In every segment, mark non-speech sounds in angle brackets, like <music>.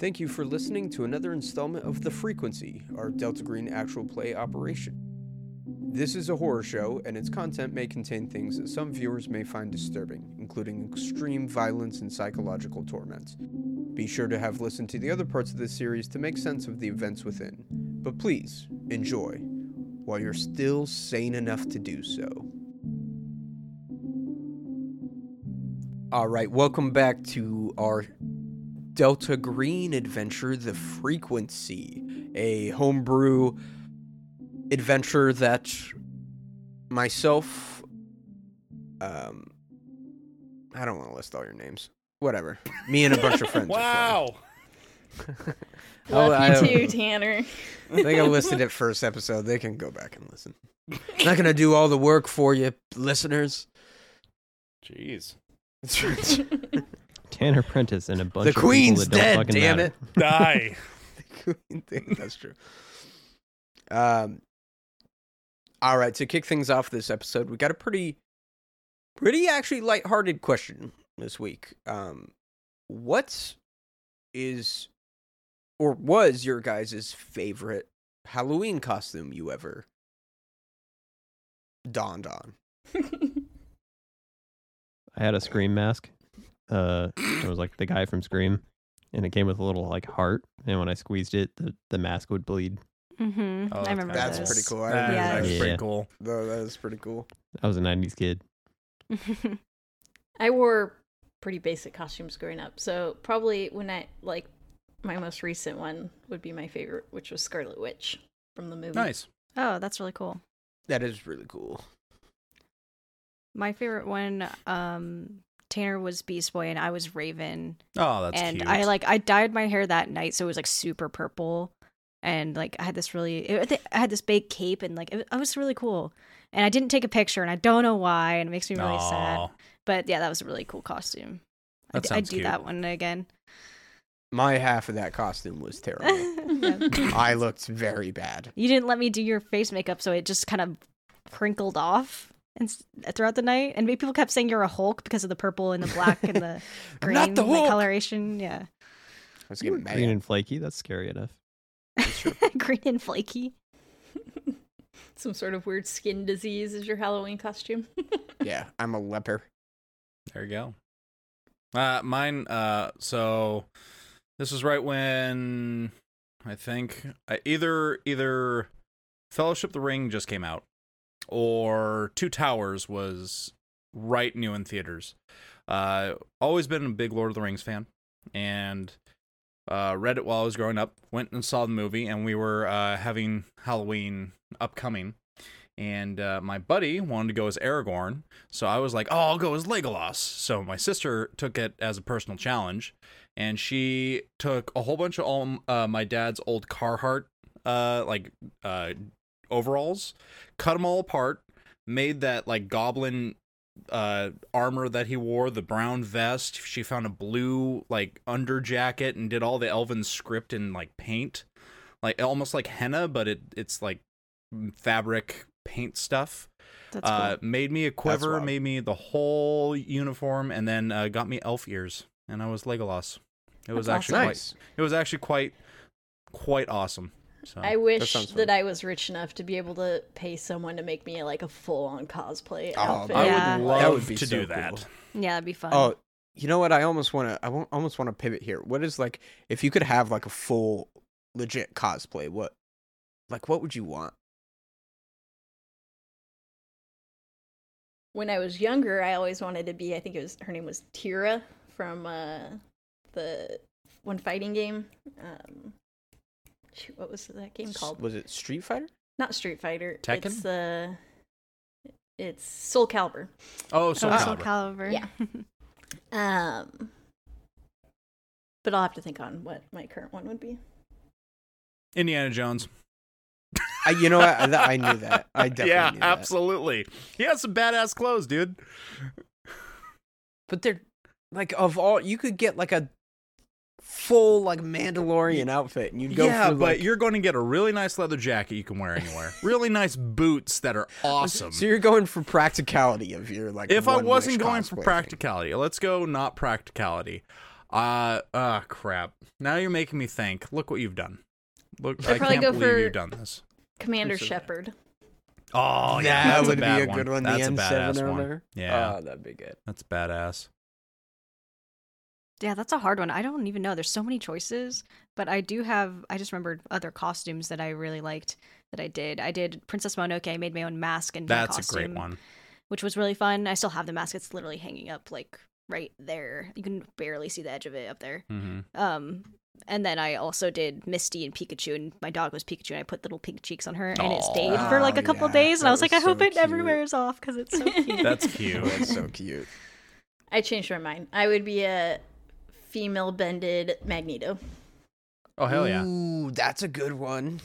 Thank you for listening to another installment of The Frequency, our Delta Green actual play operation. This is a horror show, and its content may contain things that some viewers may find disturbing, including extreme violence and psychological torment. Be sure to have listened to the other parts of this series to make sense of the events within, but please enjoy while you're still sane enough to do so. All right, welcome back to our Delta Green adventure, The Frequency, a homebrew adventure that myself, um, I don't want to list all your names. Whatever. Me and a bunch of friends. Wow. <laughs> Love Oh, I- you too, Tanner. I think I listed it first episode. They can go back and listen. I'm Not gonna do all the work for you, listeners. Jeez. <laughs> Tanner Prentice and a bunch the of people queen's that don't dead. fucking Damn matter. it. Die. <laughs> the queen thing. That's true. Um. All right. To kick things off this episode, we got a pretty, pretty actually lighthearted question this week. Um, what is, or was your guys' favorite Halloween costume you ever donned on? <laughs> I had a Scream mask. Uh, it was like the guy from Scream, and it came with a little like heart. And when I squeezed it, the, the mask would bleed. Mm-hmm. Oh, I remember That's those. pretty cool. I That is Yeah. actually Yeah. pretty cool. Though that is pretty cool. I was a '90s kid. <laughs> I wore pretty basic costumes growing up, so probably when I like my most recent one would be my favorite, which was Scarlet Witch from the movie. Nice. Oh, that's really cool. That is really cool. My favorite one, um, Tanner was Beast Boy and I was Raven. Oh, that's and cute. I like I dyed my hair that night, so it was like super purple. And like I had this really, it, I had this big cape, and like it, it was really cool. And I didn't take a picture, and I don't know why, and it makes me really sad. But yeah, that was a really cool costume. That I'd, I'd do cute. that one again. My half of that costume was <laughs> terrible. Yeah. I looked very bad. You didn't let me do your face makeup, so it just kind of crinkled off and throughout the night. And people kept saying you're a Hulk because of the purple and the black and the <laughs> green not the like, Hulk. coloration. Yeah, I was getting mad. Green and flaky. That's scary enough. <laughs> green and flaky. <laughs> Some sort of weird skin disease is your Halloween costume. yeah, I'm a leper. There you go. Uh, mine. Uh, so this was right when I think I, either either Fellowship of the Ring just came out, or Two Towers was right new in theaters. Uh, always been a big Lord of the Rings fan, and uh, read it while I was growing up. Went and saw the movie, and we were uh, having Halloween upcoming. And uh, my buddy wanted to go as Aragorn, so I was like, "Oh, I'll go as Legolas." So my sister took it as a personal challenge, and she took a whole bunch of all uh, my dad's old Carhartt uh, like uh, overalls, cut them all apart, made that like goblin uh armor that he wore the brown vest she found a blue like under jacket and did all the elven script in like paint like almost like henna but it it's like fabric paint stuff That's uh cool. made me a quiver made me the whole uniform and then uh, got me elf ears and i was legolas it was That's actually awesome. quite Nice. it was actually quite quite awesome so I wish sounds that. I was rich enough to be able to pay someone to make me like a full on cosplay Oh, outfit. i Yeah. would love That would be to so do that cool. Yeah, that'd be fun. Oh, you know what? I almost want to. I won't, almost want to pivot here. What is like if you could have like a full legit cosplay? What, like, what would you want? when I was younger, I always wanted to be. I think it was her name was Tira from uh, the one fighting game. Um, shoot, what was that game S- called? Was it Street Fighter? Not Street Fighter. Tekken? It's uh, it's Soul Calibur. oh so oh, Calibur. Soul Calibur. Yeah. <laughs> Um, but I'll have to think on what my current one would be. indiana jones I, you know what? I, I knew <laughs> that. I definitely yeah, knew that. absolutely. He has some badass clothes, dude. But they're like of all you could get like a full like Mandalorian outfit, and you'd go yeah, for but like, you're going to get a really nice leather jacket you can wear anywhere. <laughs> really nice boots that are awesome. So you're going for practicality of your like. if I wasn't wish going for cosplay thing. practicality, let's go not practicality. Uh, ah, crap. Now you're making me think. Look what you've done. Look, I'd I probably can't go believe for- you've done this. Commander so. Shepard. Oh, yeah, that would a be a one. good one. That's the a badass N7 one. Yeah, Oh, that'd be good. that's badass. Yeah, that's a hard one. I don't even know. There's so many choices, but I do have. I just remembered other costumes that I really liked that I did. I did Princess Mononoke. I made my own mask and That's costume, a great one. which was really fun. I still have the mask. It's literally hanging up like right there. You can barely see the edge of it up there. hmm Um, and then I also did Misty and Pikachu, and my dog was Pikachu, and I put little pink cheeks on her, and it stayed for like a couple yeah, days. And I was like, was I hope so it never wears off because it's so <laughs> cute. That's <laughs> cute. that's so cute. I changed my mind. I would be a female bended Magneto. oh hell yeah! Ooh, that's a good one.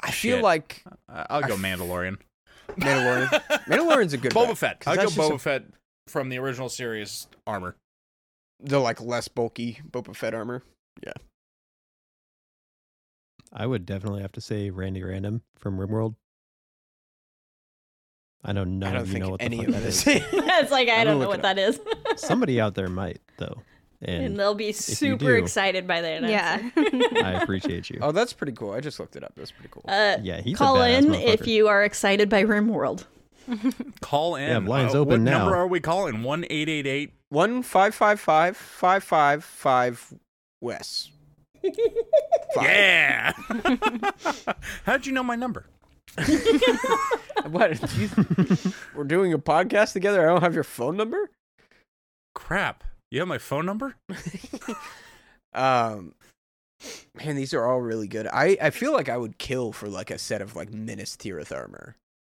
I feel like I- I'll go f- Mandalorian. Mandalorian. <laughs> Mandalorian's a good Boba bet, Fett. 'cause I'll go Boba a- Fett from the original series armor. the like less bulky Boba Fett armor. Yeah. I would definitely have to say Randy Random from RimWorld. I know none I don't of you think know what the any fuck of that is. this. is. it's like I I'm don't know what that is. Somebody out there might though, and and they'll be super do- excited by that. yeah. I appreciate you. oh, that's pretty cool. I just looked it up. That's pretty cool. Uh, Yeah, he's call a in if you are excited by RimWorld. Call in. Yeah, line's Uh, open what now. number are we calling? One eight eight eight. One five five five five five five Wes. Five. Yeah. How'd you know my number? <laughs> What? you- <laughs> we're doing a podcast together. I don't have your phone number. Crap. You have my phone number? <laughs> Um, man, these are all really good. I I feel like I would kill for like a set of like Minas Tirith armor,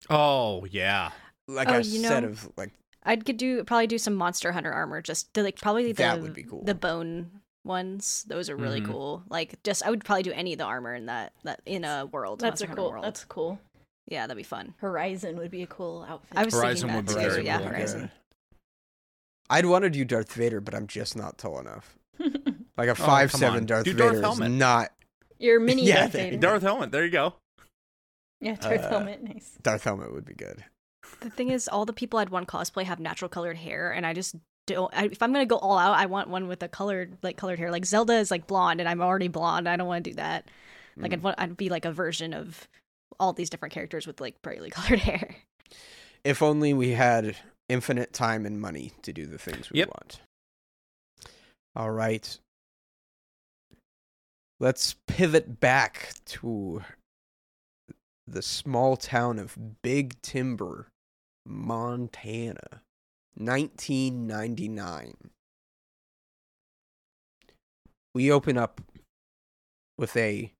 Oh yeah. like Oh, a you set know- of like I'd could do probably do some Monster Hunter armor. Just to, like probably the That would be cool. the bone ones. Those are really Mhm. cool. Like just I would probably do any of the armor in that that in a world. That's a cool. world. That's cool. yeah, that'd be fun. Horizon would be a cool outfit. I was Horizon thinking would that be too. yeah, cool. Horizon. I'd want to do Darth Vader, but I'm just not tall enough. <laughs> Like a Oh, five come seven on. Darth Do Darth Vader Helmet. is not Your mini Yeah, Darth Vader. Darth Helmet. There you go. yeah, Darth Uh, helmet. Nice. Darth Helmet would be good. The thing is, all the people I'd want cosplay have natural colored hair, and I just don't. I, if I'm gonna go all out, I want one with a colored, like colored hair. Like Zelda is like blonde, and I'm already blonde. I don't want to do that. Like Mm. I'd want, I'd be like a version of all these different characters with like brightly <laughs> colored hair. If only we had infinite time and money to do the things we Yep. want. All right. Let's pivot back to the small town of Big Timber, Montana, 1999. We open up with a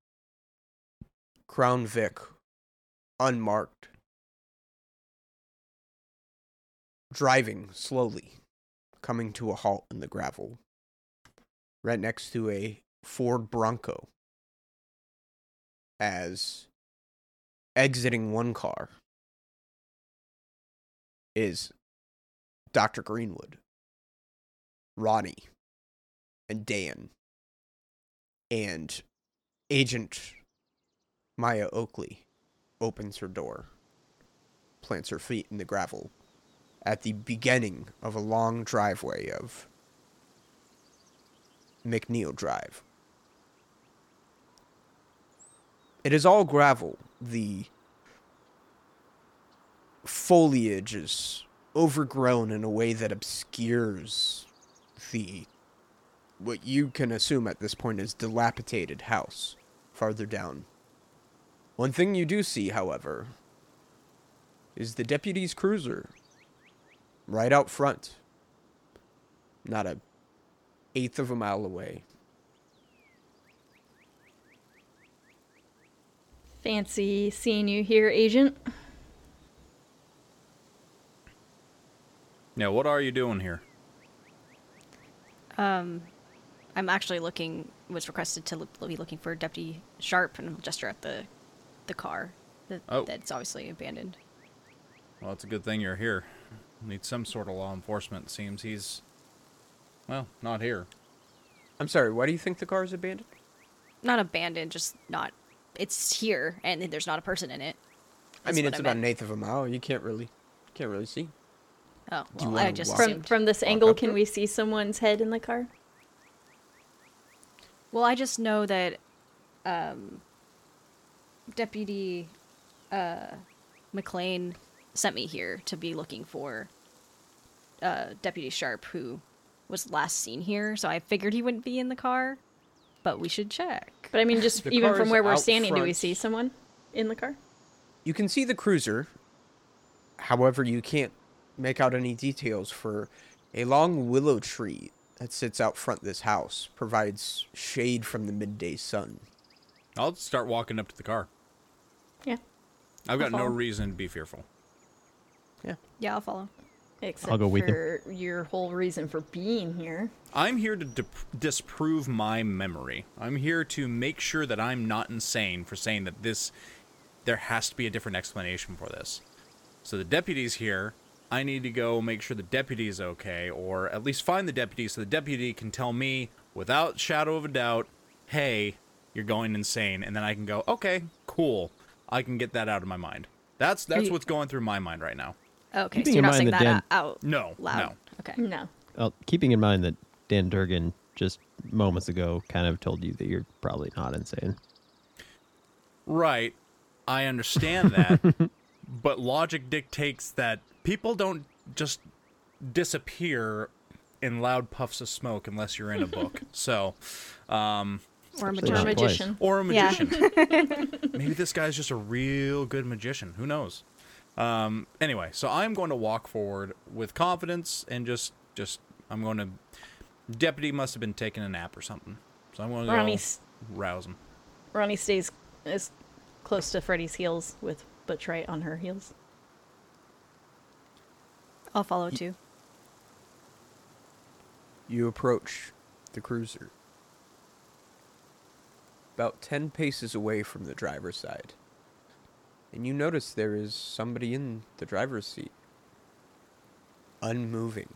Crown Vic unmarked driving slowly, coming to a halt in the gravel, right next to a Ford Bronco. As exiting one car is Dr. Greenwood, Ronnie, and Dan, and Agent Maya Oakley opens her door, plants her feet in the gravel at the beginning of a long driveway of McNeil Drive. It is all gravel. The foliage is overgrown in a way that obscures the what you can assume at this point is dilapidated house farther down. One thing you do see, however, is the deputy's cruiser right out front. Not a eighth of a mile away. Fancy seeing you here, Agent. Yeah, what are you doing here? Um, I'm actually looking. Was requested to look, be looking for Deputy Sharp, and I'll gesture at the the car that, Oh. that's obviously abandoned. Well, it's a good thing you're here. Need some sort of law enforcement. Seems he's, well, not here. I'm sorry, why do you think the car is abandoned? Not abandoned, just not. It's here, and there's not a person in it. I mean, what it's about meant. an eighth of a mile. You can't really, can't really see. Oh, well, I just walk- From from this angle, can we see someone's head in the car? Well, I just know that um, Deputy uh, McLean sent me here to be looking for uh, Deputy Sharp, who was last seen here. So I figured he wouldn't be in the car, but we should check. But I mean, just <laughs> The even from where we're out standing, do we see someone in the car? You can see the cruiser. However, you can't make out any details for a long willow tree that sits out front this house provides shade from the midday sun. I'll start walking up to the car. Yeah. I've got I'll no follow. reason to be fearful. Yeah, Yeah, I'll follow. Except go with you. for your whole reason for being here. I'm here to dip- disprove my memory. I'm here to make sure that I'm not insane for saying that this. There has to be a different explanation for this. So the deputy's here. I need to go make sure the deputy is okay, or at least find the deputy so the deputy can tell me without shadow of a doubt, hey, you're going insane. And then I can go, okay, cool. I can get that out of my mind. That's that's you- what's going through my mind right now. Okay, Keeping so you're not saying that that Dan- out No, loud. no. Okay. No. Well, keeping in mind that Dan Durgan just moments ago kind of told you that you're probably not insane. Right. I understand that. <laughs> but logic dictates that people don't just disappear in loud puffs of smoke unless you're in a book. <laughs> so, um, Or a Especially Or a not magician. magician. or a Yeah. magician. <laughs> Maybe this guy's just a real good magician. Who knows? Um, anyway, so I'm going to walk forward with confidence and just, just, I'm going to. Deputy must have been taking a nap or something. So I'm going to go rouse him. Ronnie stays as close to Freddy's heels with Butch right on her heels. I'll follow too. You approach the cruiser. About 10 paces away from the driver's side. And you notice there is somebody in the driver's seat. Unmoving.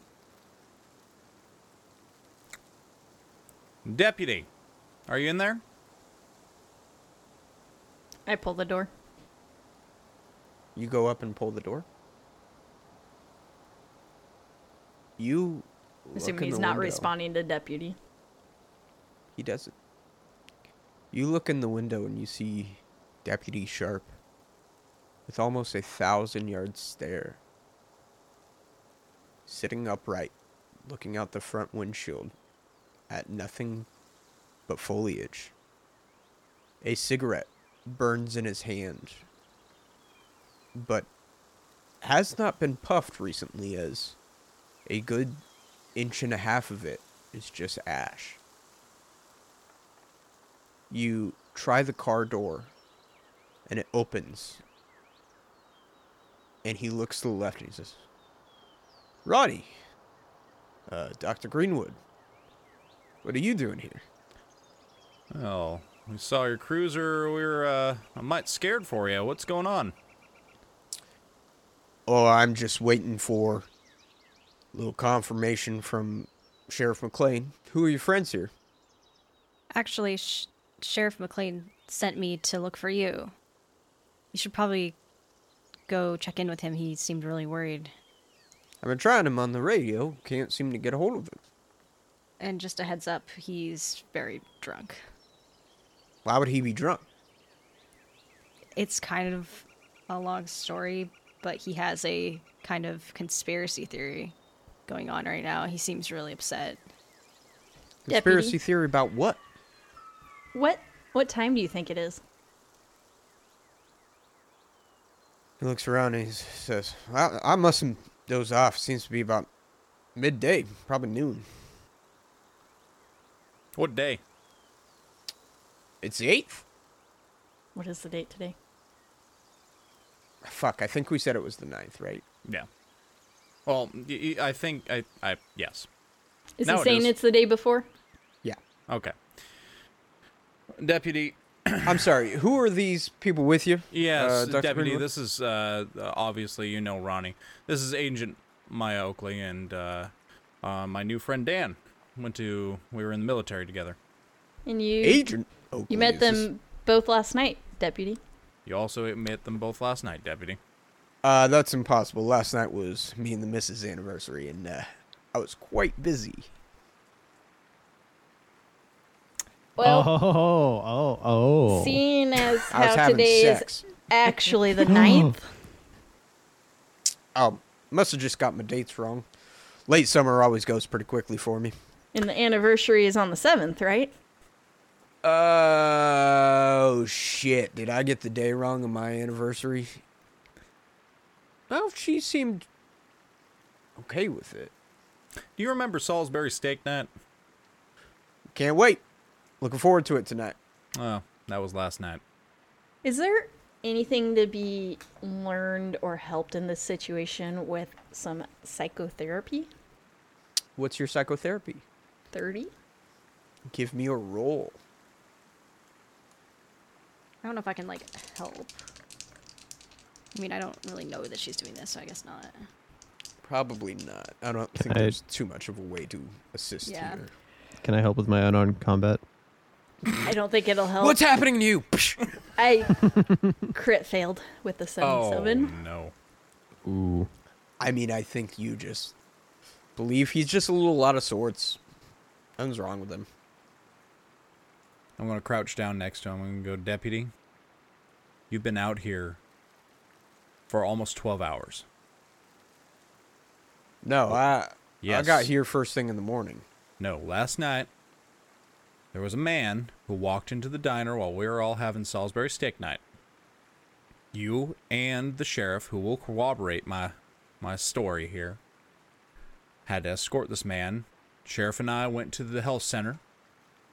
Deputy, are you in there? I pull the door. You go up and pull the door. You. Assuming he's not window. responding to deputy. He doesn't. You look in the window and you see Deputy Sharp with almost a thousand yard stare, sitting upright, looking out the front windshield at nothing but foliage. A cigarette burns in his hand, but has not been puffed recently, as a good inch and a half of it is just ash. You try the car door, and it opens. And he looks to the left and he says, Roddy, uh, Dr. Greenwood, what are you doing here? Oh, we saw your cruiser. We were, uh, I might scared for you. What's going on? Oh, I'm just waiting for a little confirmation from Sheriff McLean. Who are your friends here? Actually, Sh- Sheriff McLean sent me to look for you. You should probably go check in with him. He seemed really worried. I've been trying him on the radio. Can't seem to get a hold of him. And just a heads up, he's very drunk. Why would he be drunk? It's kind of a long story, but he has a kind of conspiracy theory going on right now. He seems really upset. Conspiracy Deputy. theory about what? What what time do you think it is? He looks around and he says, I, I mustn't doze off. Seems to be about midday, probably noon. What day? It's the 8th? What is the date today? Fuck, I think we said it was the 9th, right? Yeah. Well, I think I, I yes. Is No, he it saying is. it's the day before? Yeah. Okay. Deputy, <coughs> I'm sorry, who are these people with you? yes, Uh, Deputy. Greenwood? This is uh, obviously you know Ronnie. This is Agent Maya Oakley and uh, uh, my new friend Dan. Went to we were in the military together. And you Agent Oakley. you met is this- them both last night, deputy. You also met them both last night, Deputy. Uh, that's impossible. Last night was me and the missus' anniversary, and uh, I was quite busy. Well, oh, oh, oh. seeing as how today sex. is actually the <laughs> ninth, Oh, must have just got my dates wrong. Late summer always goes pretty quickly for me. and the anniversary is on the seventh, right? Oh shit! Did I get the day wrong on my anniversary? Well, she seemed okay with it. Do you remember Salisbury Steak Night? Can't wait. Looking forward to it tonight. Oh, that was last night. Is there anything to be learned or helped in this situation with some psychotherapy? What's your psychotherapy? 30? Give me a roll. I don't know if I can like help. I mean, I don't really know that she's doing this, so I guess not. Probably not. I don't think I- there's too much of a way to assist Yeah. here. Can I help with my unarmed combat? I don't think it'll help. What's happening to you? I <laughs> crit failed with the 7 Oh 7. no. Ooh. I mean, I think you just believe he's just a little out of sorts. Nothing's wrong with him. I'm gonna crouch down next to him. I'm gonna go, Deputy. You've been out here for almost 12 hours. No, I yes. I got here first thing in the morning. No, last night there was a man who walked into the diner while we were all having Salisbury steak night. You and the sheriff, who will corroborate my my story here, had to escort this man. Sheriff and I went to the health center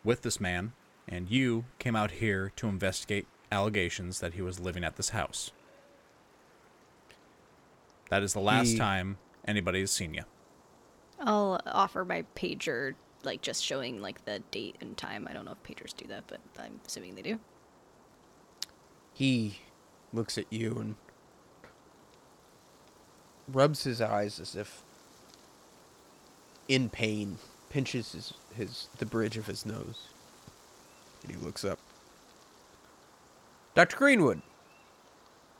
with this man, and you came out here to investigate allegations that he was living at this house. That is the last He- time anybody has seen you. I'll offer my pager, like just showing like the date and time. I don't know if pagers do that, but I'm assuming they do. He looks at you and rubs his eyes as if in pain, pinches his, his the bridge of his nose. And he looks up. Dr. Greenwood,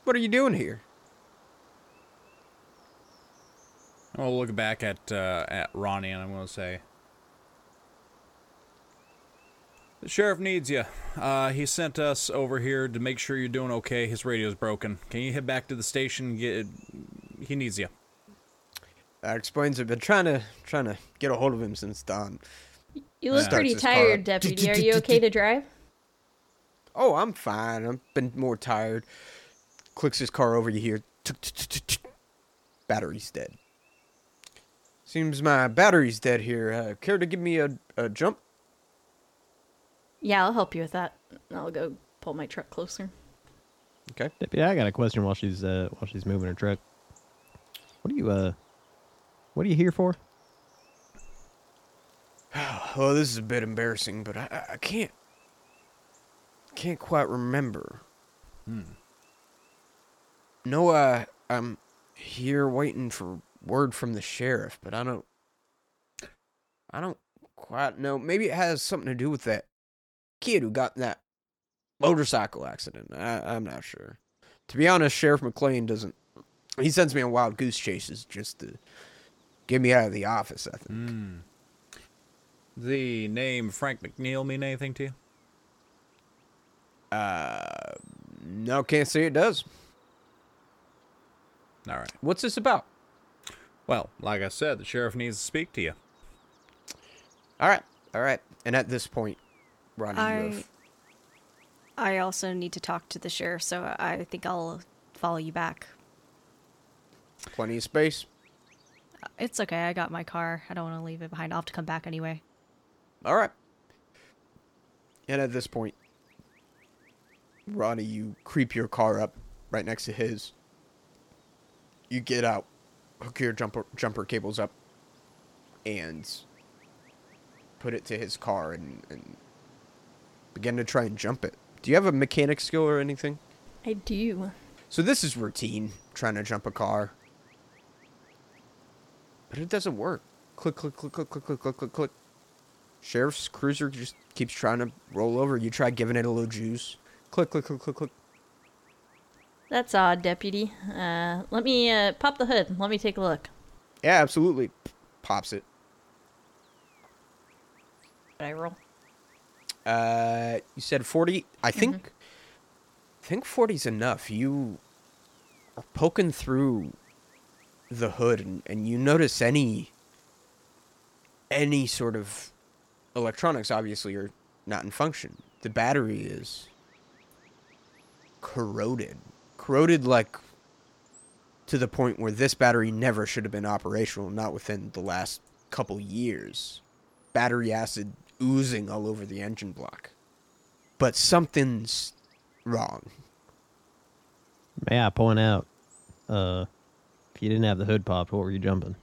what are you doing here? I'm gonna look back at uh, at Ronnie and I'm gonna say, "The sheriff needs you. Uh, he sent us over here to make sure you're doing okay. His radio's broken. Can you head back to the station? and Get he needs you. That explains it. Been trying to trying to get a hold of him since dawn. You look Starts pretty tired, deputy. Are you okay to drive? Oh, I'm fine. I've been more tired. Clicks his car over. Tick, tick. battery's dead. Seems my battery's dead here. Uh, care to give me a, a jump? Yeah, I'll help you with that. I'll go pull my truck closer. Okay. Deputy, I got a question while she's uh while she's moving her truck. What are you uh what are you here for? <sighs> Well, this is a bit embarrassing, but I, I- I can't can't quite remember. Hmm. No, uh, I'm here waiting for word from the sheriff, but I don't. I don't quite know. Maybe it has something to do with that kid who got in that motorcycle accident. I, I'm not sure. To be honest, Sheriff McLean doesn't. He sends me on wild goose chases just to get me out of the office. I think. Hmm. The name Frank McNeil mean anything to you? Uh, no, can't say it does. All right. What's this about? Well, like I said, the sheriff needs to speak to you. All right, all right. And at this point, Ronnie, you I have I also need to talk to the sheriff, so I think I'll follow you back. plenty of space. Uh, it's okay. I got my car. I don't want to leave it behind. I'll have to come back anyway. All right. And at this point, Ronnie, you creep your car up right next to his. You get out, hook your jumper jumper cables up, and put it to his car and, and begin to try and jump it. Do you have a mechanic skill or anything? I do. So this is routine, trying to jump a car. But it doesn't work. Click, click, click, click, click, click, click, click, click. Sheriff's cruiser just keeps trying to roll over. You try giving it a little juice. Click, click, click, click, click. That's odd, deputy. Uh, let me uh, pop the hood. Let me take a look. Yeah, absolutely. Pops it. Did I roll? Uh, you said 40. I think I think 40's enough. You are poking through the hood and, and you notice any any sort of electronics obviously are not in function. The battery is corroded. Corroded like to the point where this battery never should have been operational, not within the last couple years. Battery acid oozing all over the engine block. But something's wrong. May I point out, uh, if you didn't have the hood popped, what were you jumping?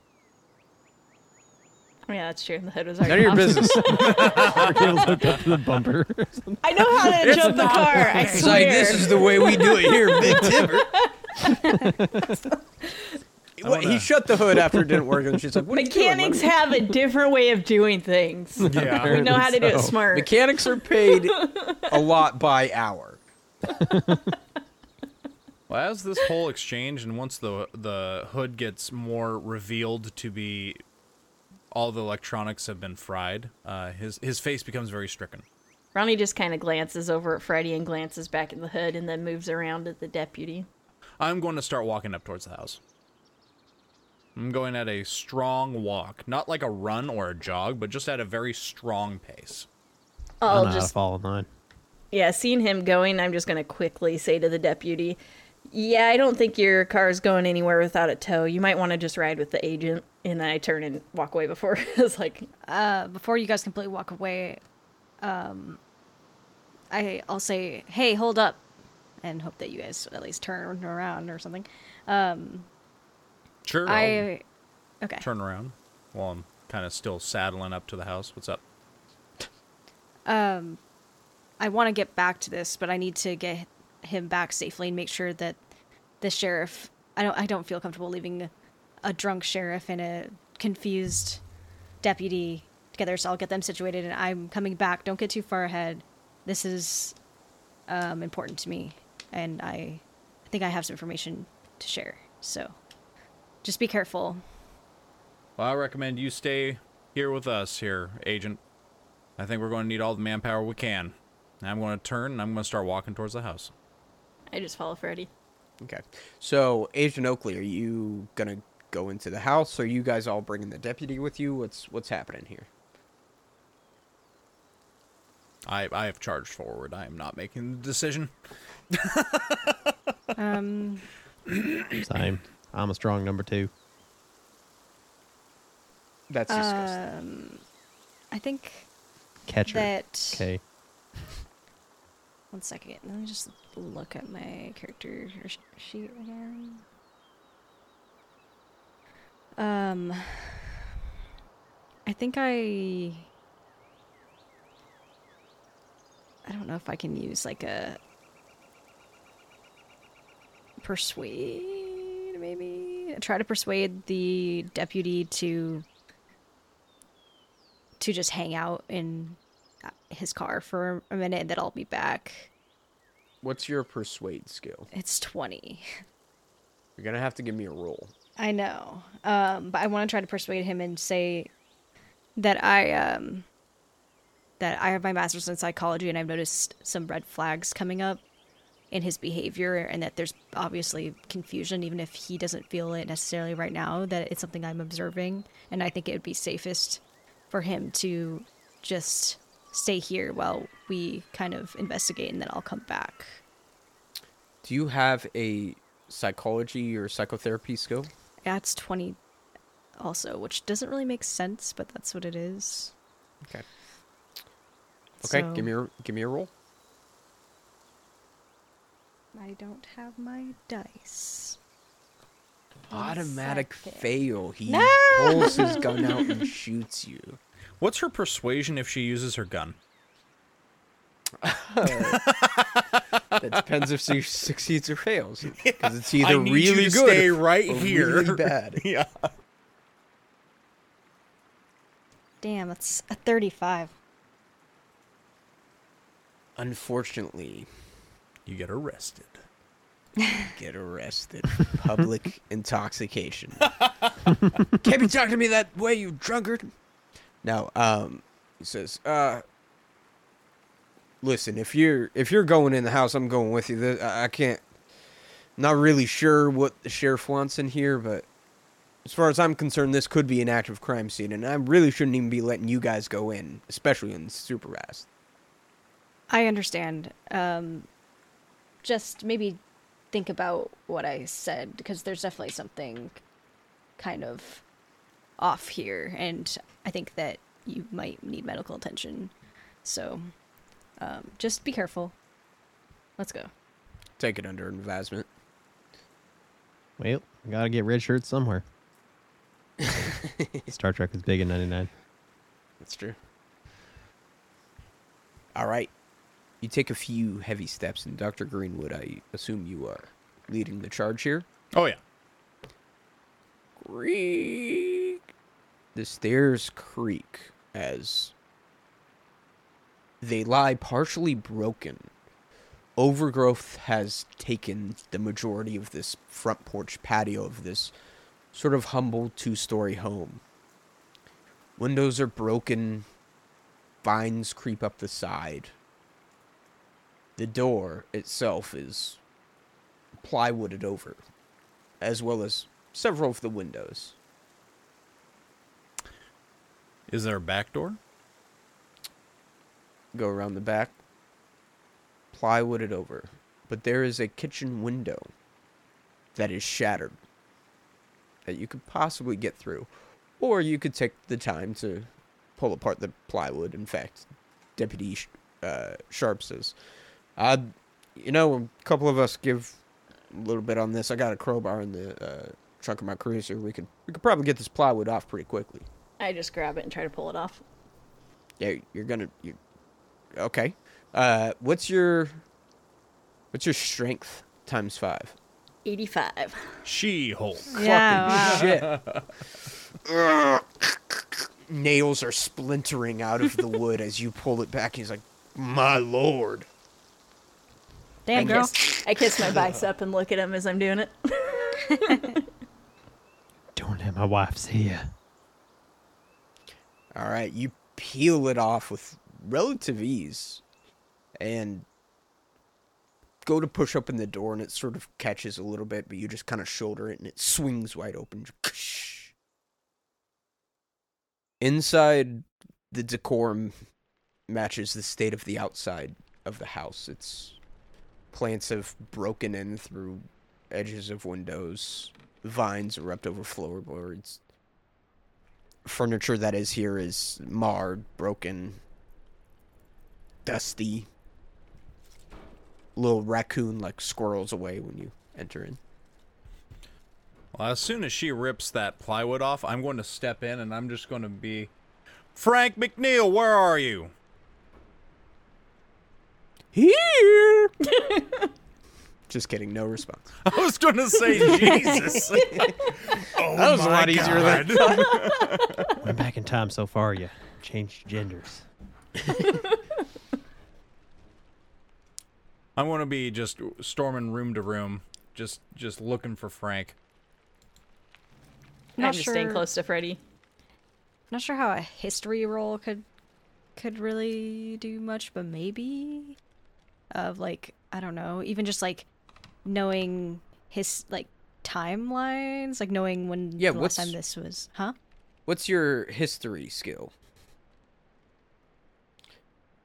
Yeah, that's true. The hood was None of your popped. business. Were you able to hook up to the bumper? I know how to jump the car. I It's swear. like this is the way we do it here, Big <laughs> Timber. <laughs> What, he wanna- shut the hood after it didn't work, and she's like, "What are you doing? Mechanics me-" have a different way of doing things. <laughs> Yeah. We know how to do it smart. Mechanics are paid a lot by hour. Well, as this whole exchange, and once the the hood gets more revealed to be all the electronics have been fried, uh, his his face becomes very stricken. Ronnie just kind of glances over at Freddy and glances back at the hood and then moves around at the deputy. I'm going to start walking up towards the house. I'm going at a strong walk, not like a run or a jog, but just at a very strong pace. I I'll don't know how to just fall in yeah, seeing him going, I'm just gonna quickly say to the deputy, "Yeah, I don't think your car's going anywhere without a tow. You might want to just ride with the agent." And then I turn and walk away before <laughs> it's like, Uh, before you guys completely walk away, um, I I'll say, "Hey, hold up," and hope that you guys at least turn around or something. Um, Sure. I'll I okay. turn around while I'm kind of still saddling up to the house. What's up? Um, I want to get back to this, but I need to get him back safely and make sure that the sheriff. I don't. I don't feel comfortable leaving a drunk sheriff and a confused deputy together. So I'll get them situated, and I'm coming back. Don't get too far ahead. This is um, important to me, and I, I think I have some information to share. So, just be careful. Well, I recommend you stay here with us, here, Agent. I think we're going to need all the manpower we can. I'm going to turn and I'm going to start walking towards the house. I just follow Freddy. Okay. So, Agent Oakley, are you gonna go into the house? Are you guys all bringing the deputy with you? What's what's happening here? I, I have charged forward. I am not making the decision. <laughs> Um, Same. I'm a strong number two. That's disgusting. um, I think Catcher. that. Okay. One second. Let me just look at my character sheet again. Um, I think I. I don't know if I can use like a persuade, maybe try to persuade the deputy to to just hang out in his car for a minute and then I'll be back. What's your persuade skill? It's 20. You're gonna have to give me a roll. I know. Um, but I want to try to persuade him and say that I um that I have my master's in psychology and I've noticed some red flags coming up in his behavior and that there's obviously confusion even if he doesn't feel it necessarily right now that it's something I'm observing and I think it would be safest for him to just stay here while we kind of investigate and then I'll come back. Do you have a psychology or psychotherapy skill? That's 20 also, which doesn't really make sense, but that's what it is. Okay. Okay, So, give me a give me a roll. I don't have my dice. Automatic fail. He No! pulls his gun out <laughs> and shoots you. What's her persuasion if she uses her gun? <laughs> That depends if she succeeds or fails. Because it's <laughs> either I need really you to good stay or right or here. really <laughs> bad. yeah. Damn, that's a 35. Unfortunately, You get arrested. get arrested. Public intoxication. Can't be talking to me that way, you drunkard. Now, um, he says, uh, listen, if you're if you're going in the house, I'm going with you. I can't. Not really sure what the sheriff wants in here, but as far as I'm concerned, this could be an active crime scene, and I really shouldn't even be letting you guys go in, especially in super fast. I understand. Um, just maybe think about what I said because there's definitely something kind of off here, and I think that you might need medical attention. So, um, just be careful. Let's go. Take it under advisement. Well, gotta get red shirts somewhere. <laughs> Star Trek was big in '99. That's true. All right. You take a few heavy steps, and Dr. Greenwood, I assume you are leading the charge here. Oh yeah. Creak. The stairs creak as they lie partially broken. Overgrowth has taken the majority of this front porch patio of this sort of humble two story home. Windows are broken, vines creep up the side. The door itself is plywooded over, as well as several of the windows. Is there a back door? Go around the back, plywooded over, but there is a kitchen window that is shattered that you could possibly get through, or you could take the time to pull apart the plywood. In fact, Deputy uh, Sharp says, uh, "You know, a couple of us give a little bit on this. I got a crowbar in the uh, trunk of my cruiser. We could we could probably get this plywood off pretty quickly." I just grab it and try to pull it off. Yeah, you're gonna. You, okay. Uh, what's your what's your strength times five? 85. She-Hulk. Yeah. Fucking shit. <laughs> Nails are splintering out of the wood as you pull it back. He's like, "My lord." Damn, I girl. kiss, I kiss my bicep and look at him as I'm doing it. Don't let my wife see you. All right, you peel it off with relative ease, and go to push open the door, and it sort of catches a little bit, but you just kind of shoulder it, and it swings wide open. Inside, the decorum matches the state of the outside of the house. It's plants have broken in through edges of windows. Vines erupt over floorboards furniture that is here is marred, broken, dusty. Little raccoon like squirrels away when you enter in. Well, as soon as she rips that plywood off, I'm going to step in and I'm just going to be, Frank McNeil, where are you? Here. <laughs> Just kidding, no response. <laughs> I was going to say Jesus. <laughs> <laughs> oh That was a my lot easier than God. Went back in time so far, you changed genders. I'm going to be just storming room to room, just just looking for Frank. Not I'm just staying close to Freddy. Not sure how a history roll could could really do much, but maybe of like I don't know, even just like knowing his like timelines, like knowing when Yeah, the last what's- time this was, huh? What's your history skill?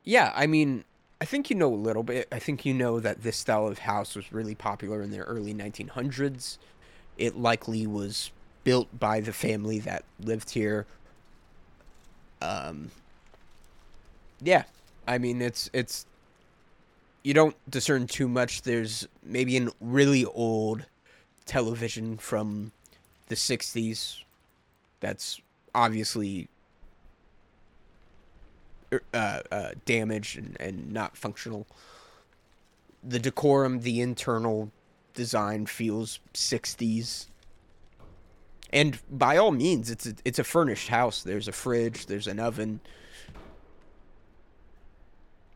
Yeah, I mean, I think you know a little bit. I think you know that this style of house was really popular in the early 1900s. It likely was built by the family that lived here. Um Yeah, I mean, it's it's you don't discern too much. There's maybe an really old television from the 60s that's obviously er, uh, uh, damaged and, and not functional. The decorum, the internal design feels 60s. And by all means, it's a, it's a furnished house. There's a fridge, there's an oven.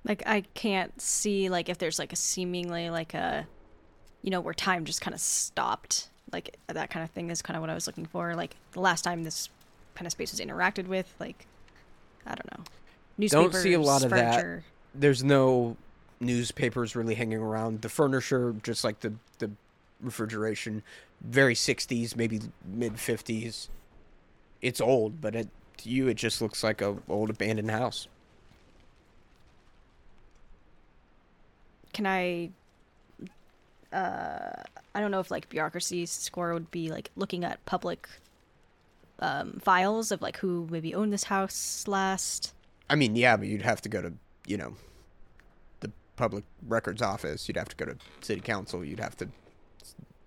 Like I can't see like if there's like a seemingly like a you know, where time just kind of stopped. Like that kind of thing is kind of what I was looking for. Like the last time this kind of space was interacted with, like I don't know, Don't see a lot of that. There's no newspapers really hanging around. The furniture, just like the the refrigeration, very 60s, maybe mid 50s. It's old, but it, to you, it just looks like a old abandoned house. Can I? Uh, I don't know if like bureaucracy score would be like looking at public um, files of like who maybe owned this house last. I mean, yeah, but you'd have to go to, you know, the public records office. You'd have to go to city council. You'd have to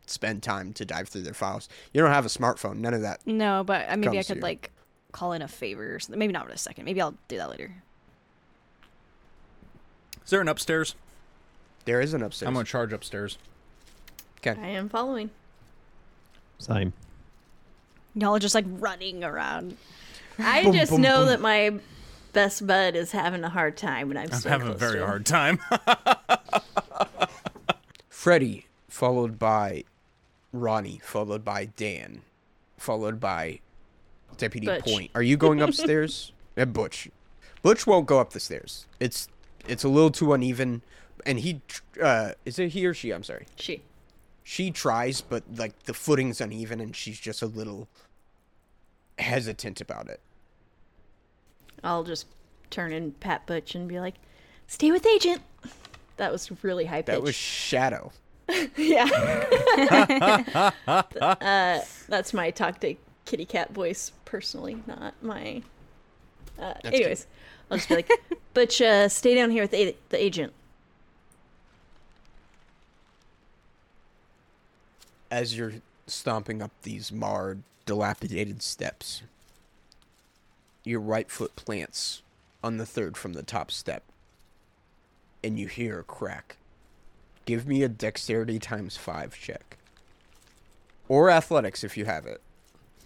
spend time to dive through their files. You don't have a smartphone. None of that. No, but uh, maybe I could like call in a favor. Or something. Maybe not in a second. Maybe I'll do that later. Is there an upstairs? There is an upstairs. I'm gonna charge upstairs. Okay. I am following. Same. Y'all are just like running around. <laughs> I Boom, just boom, know boom. that my best bud is having a hard time, and I'm, I'm staying having a very to him. hard time. <laughs> Freddy, followed by Ronnie, followed by Dan, followed by Deputy Butch. Point. Are you going upstairs? and <laughs> uh, Butch. Butch won't go up the stairs. It's it's a little too uneven, and he uh is it he or she? I'm sorry. She. She tries, but like the footing's uneven, and she's just a little hesitant about it. I'll just turn and pat Butch and be like, "Stay with Agent." That was really high pitched. That was <laughs> Shadow. yeah. <laughs> uh, that's my talk to kitty cat voice personally, not my. Uh, anyways, I'll just be like, <laughs> "Butch, uh, stay down here with the, the agent." As you're stomping up these marred, dilapidated steps, your right foot plants on the third from the top step, and you hear a crack. Give me a dexterity times five check. Or athletics if you have it.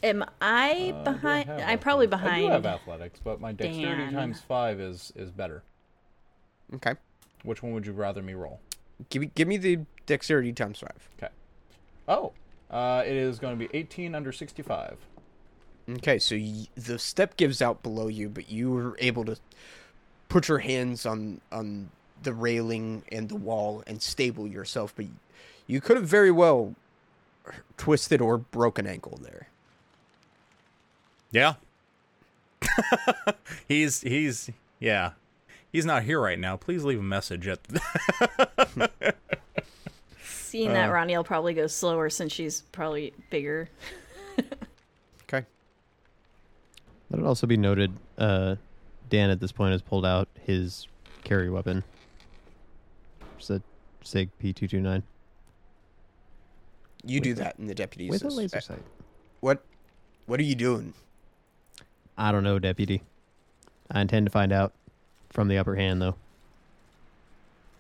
Am I Uh, behind? I'm probably behind. I do have athletics, but my dexterity Dan. times five is is better. Okay. Which one would you rather me roll? Give me give me the dexterity times five. Okay. Oh, uh, it is going to be 18 under 65. Okay, so y- the step gives out below you, but you were able to put your hands on on the railing and the wall and stable yourself, but you could have very well twisted or broken ankle there. yeah. <laughs> he's he's yeah. He's not here right now. Please leave a message at. <laughs> <laughs> Seeing that Uh. Ronnie will probably go slower since she's probably bigger. <laughs> Okay. Let it also be noted, uh, Dan at this point has pulled out his carry weapon. It's a Sig P229 You do that in the deputy with a laser "Uh, sight. What what are you doing? I don't know, deputy. I intend to find out from the upper hand, though.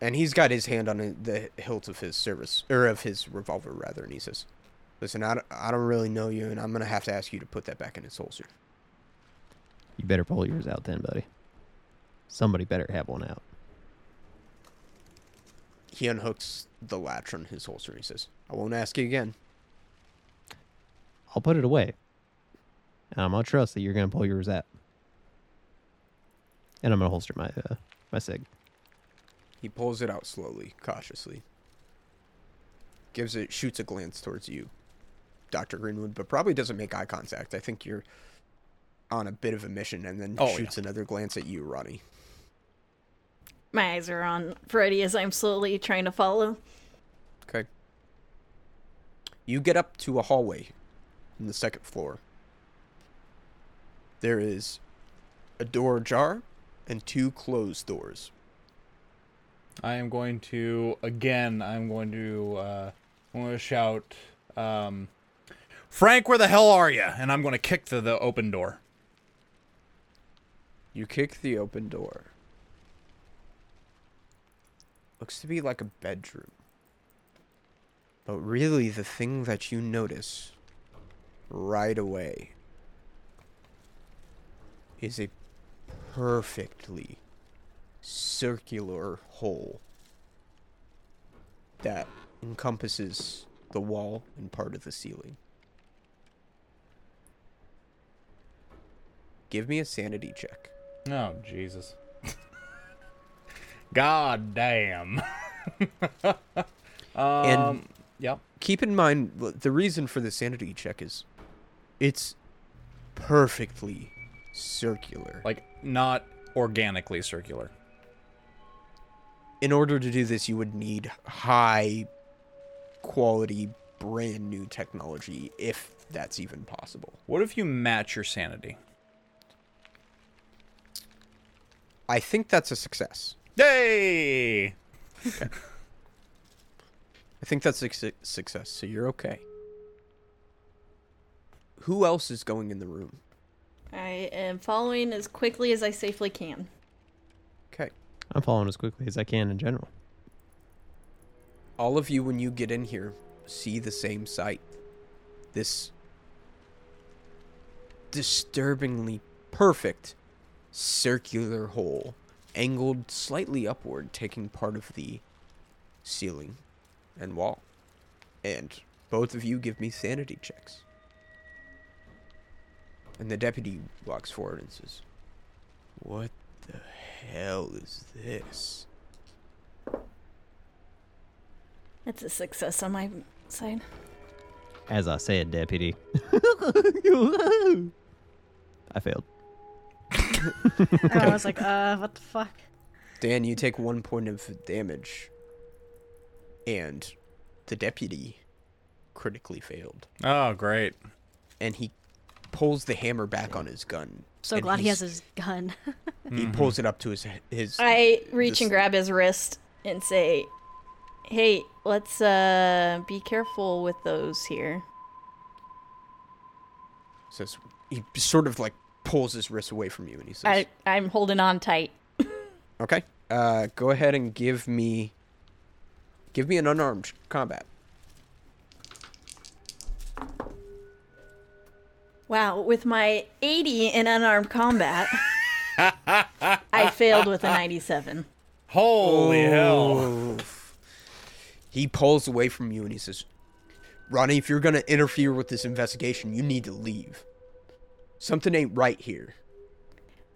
And he's got his hand on the hilt of his service or of his revolver rather, and he says, "Listen, I don't, I don't really know you, and I'm gonna have to ask you to put that back in its holster." You better pull yours out then, buddy. Somebody better have one out. He unhooks the latch on his holster. and He says, "I won't ask you again." I'll put it away. And I'm gonna trust that you're gonna pull yours out. And I'm gonna holster my uh, my sig. He pulls it out slowly, cautiously. Gives it, shoots a glance towards you, Doctor Greenwood, but probably doesn't make eye contact. I think you're on a bit of a mission, and then Oh, yeah. shoots another glance at you, Ronnie. My eyes are on Freddy as I'm slowly trying to follow. Okay. You get up to a hallway in the second floor. There is a door ajar and two closed doors. I am going to again. I'm going to. Uh, I'm going to shout. Um, Frank, where the hell are you? And I'm going to kick the, the open door. You kick the open door. Looks to be like a bedroom. But really, the thing that you notice right away is a perfectly circular hole that encompasses the wall and part of the ceiling. Give me a sanity check. Oh Jesus. <laughs> God damn. <laughs> um, And- yep. Keep in mind the reason for the sanity check is it's perfectly circular. Like not organically circular. In order to do this, you would need high quality, brand new technology, if that's even possible. What if you match your sanity? I think that's a success. Yay! <laughs> I think that's a su- success, so you're okay. Who else is going in the room? I am following as quickly as I safely can. Okay. I'm following as quickly as I can in general. All of you, when you get in here, see the same sight. This disturbingly perfect circular hole, angled slightly upward, taking part of the ceiling and wall. And both of you give me sanity checks. And the deputy walks forward and says, What the hell is this? That's a success on my side. As I said, deputy. <laughs> I failed. I was <laughs> like, uh, what the fuck? Dan, you take one point of damage. And the deputy critically failed. Oh, great. And he pulls the hammer back on his gun. So glad he has his gun. <laughs> He pulls it up to his his. I reach This- and grab his wrist and say, "Hey, let's uh be careful with those here." says he sort of like pulls his wrist away from you, and he says, I I'm holding on tight. "Okay, uh, go ahead and give me, give me an unarmed combat." Wow, with my 80 in unarmed combat, I failed with a 97. Holy hell. Oh. He pulls away from you and he says, Ronnie, if you're going to interfere with this investigation, you need to leave. Something ain't right here.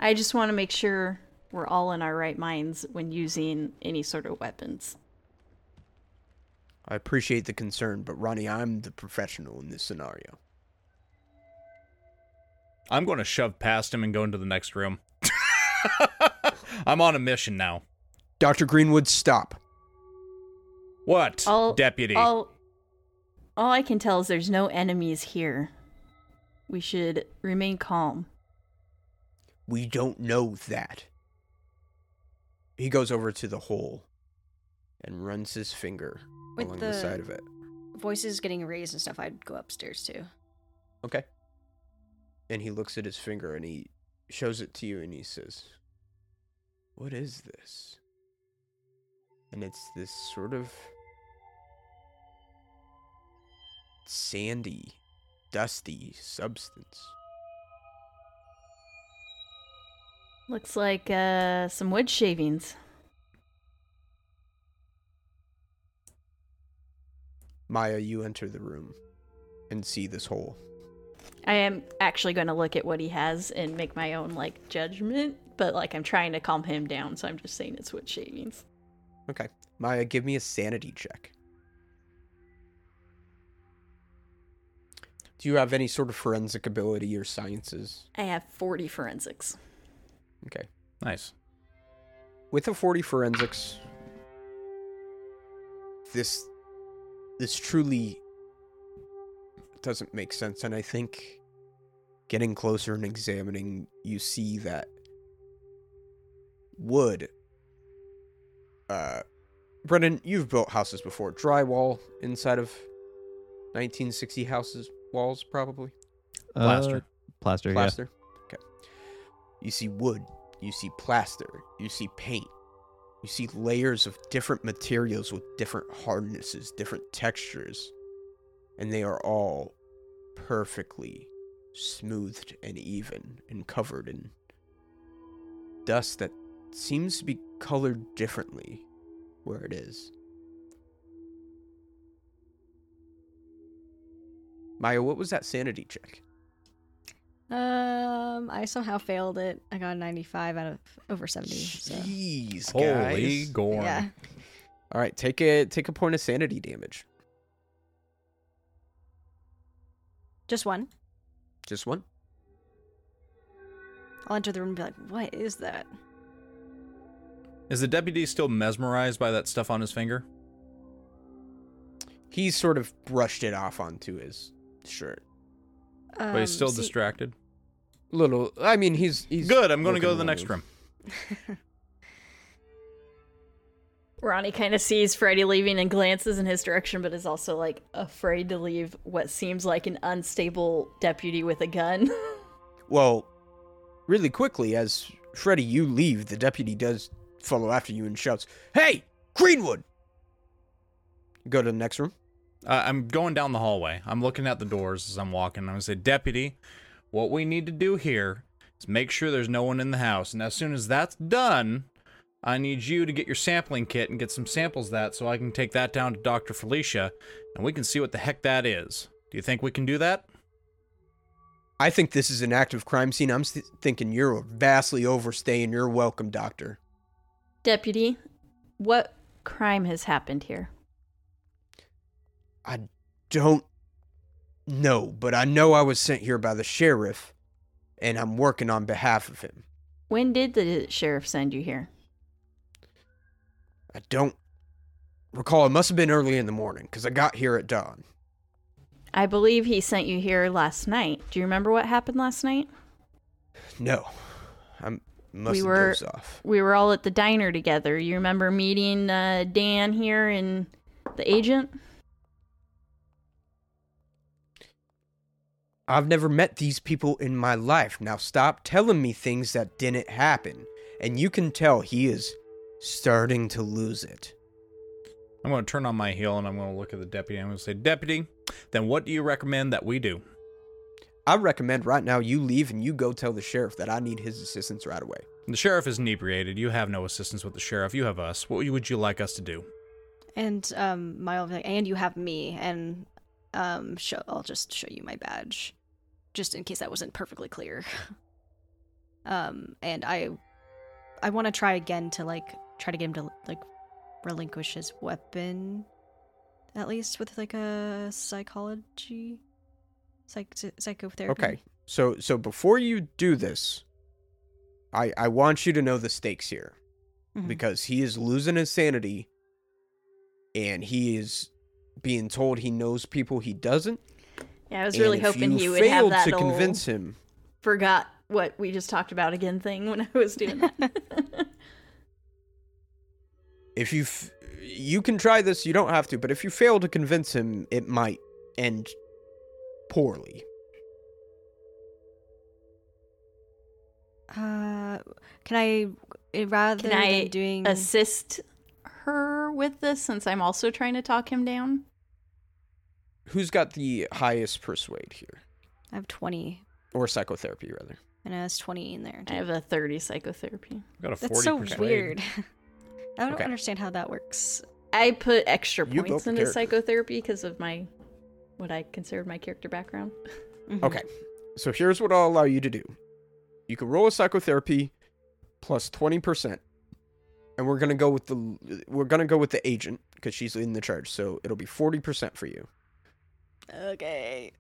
I just want to make sure we're all in our right minds when using any sort of weapons. I appreciate the concern, but Ronnie, I'm the professional in this scenario. I'm going to shove past him and go into the next room. <laughs> I'm on a mission now. Dr. Greenwood, stop. What, All, deputy? All, all I can tell is there's no enemies here. We should remain calm. We don't know that. He goes over to the hole and runs his finger With along the... the- side of it. Voices getting raised and stuff. I'd go upstairs too. Okay. And he looks at his finger and he shows it to you and he says, What is this? And it's this sort of sandy, dusty substance. Looks like uh, some wood shavings. Maya, you enter the room and see this hole. I am actually going to look at what he has and make my own like judgment, but like I'm trying to calm him down, so I'm just saying it's wood shavings. Okay. Maya, give me a sanity check. Do you have any sort of forensic ability or sciences? I have 40 forensics. Okay. nice. with a 40 forensics this this truly doesn't make sense and i think getting closer and examining you see that wood uh brendan you've built houses before. Drywall inside of 1960 houses walls probably? Plaster. Uh, plaster, plaster? Okay. You see wood you see plaster you see paint you see layers of different materials with different hardnesses different textures and they are all perfectly smoothed and even and covered in dust that seems to be colored differently where it is Maya, what was that sanity check? Um, I somehow failed it. I got a 95 out of over 70. So. Jeez, Holy guys. gorn. Yeah. All right, take a take a point of sanity damage. Just one. Just one. I'll enter the room and be like, what is that? Is the deputy still mesmerized by that stuff on his finger? He's sort of brushed it off onto his shirt. Um, But he's still see- distracted. Little. I mean, he's he's Good. I'm going to go to looking the next room. <laughs> Ronnie kind of sees Freddy leaving and glances in his direction, but is also like afraid to leave what seems like an unstable deputy with a gun. <laughs> Well, really quickly, as Freddy, you leave, the deputy does follow after you and shouts, "Hey, Greenwood!" Go to the next room. Uh, I'm going down the hallway. I'm looking at the doors as I'm walking. I'm going to say, Deputy, what we need to do here is make sure there's no one in the house. And as soon as that's done, I need you to get your sampling kit and get some samples of that so I can take that down to Dr. Felicia and we can see what the heck that is. Do you think we can do that? I think this is an active crime scene. I'm st- thinking you're vastly overstaying your welcome, Doctor. Deputy, what crime has happened here? I don't know, but I know I was sent here by the sheriff, and I'm working on behalf of him. When did the sheriff send you here? I don't recall. It must have been early in the morning because I got here at dawn. I believe he sent you here last night. Do you remember what happened last night? No, I must We have were-. We were all at the diner together. You remember meeting uh, Dan here and the agent? I've never met these people in my life. Now stop telling me things that didn't happen. And you can tell he is starting to lose it. I'm going to turn on my heel and I'm going to look at the deputy. I'm going to say, Deputy, then what do you recommend that we do? I recommend right now you leave and you go tell the sheriff that I need his assistance right away. The sheriff is inebriated. You have no assistance with the sheriff. You have us. What would you like us to do? And um, Maya will and you have me, and um, show, I'll just show you my badge, just in case that wasn't perfectly clear. <laughs> um, and I, I want to try again to like try to get him to like relinquish his weapon, at least with like a psychology, psych psychotherapy. Okay. So so before you do this, I I want you to know the stakes here Mhm. because he is losing his sanity and he is being told he knows people he doesn't. Yeah, I was and really hoping you he would have failed that to convince him. forgot what we just talked about again thing when I was doing that. <laughs> If you f- you can try this, you don't have to, but if you fail to convince him, it might end poorly. Uh, can I eh, rather Can I than doing Assist her with this since I'm also trying to talk him down. Who's got the highest persuade here? I have twenty, Or psychotherapy rather. and it has twenty in there. I have a 30 psychotherapy. I've got a 40 That's so persuade. weird. <laughs> I don't Okay. understand how that works. I put extra You points into character. psychotherapy because of my what I considered my character background. Mhm. Okay. So here's what I'll allow you to do. You can roll a psychotherapy plus 20%. And we're going to go with the we're going to go with the agent because she's in the charge. So it'll be 40% for you. Okay.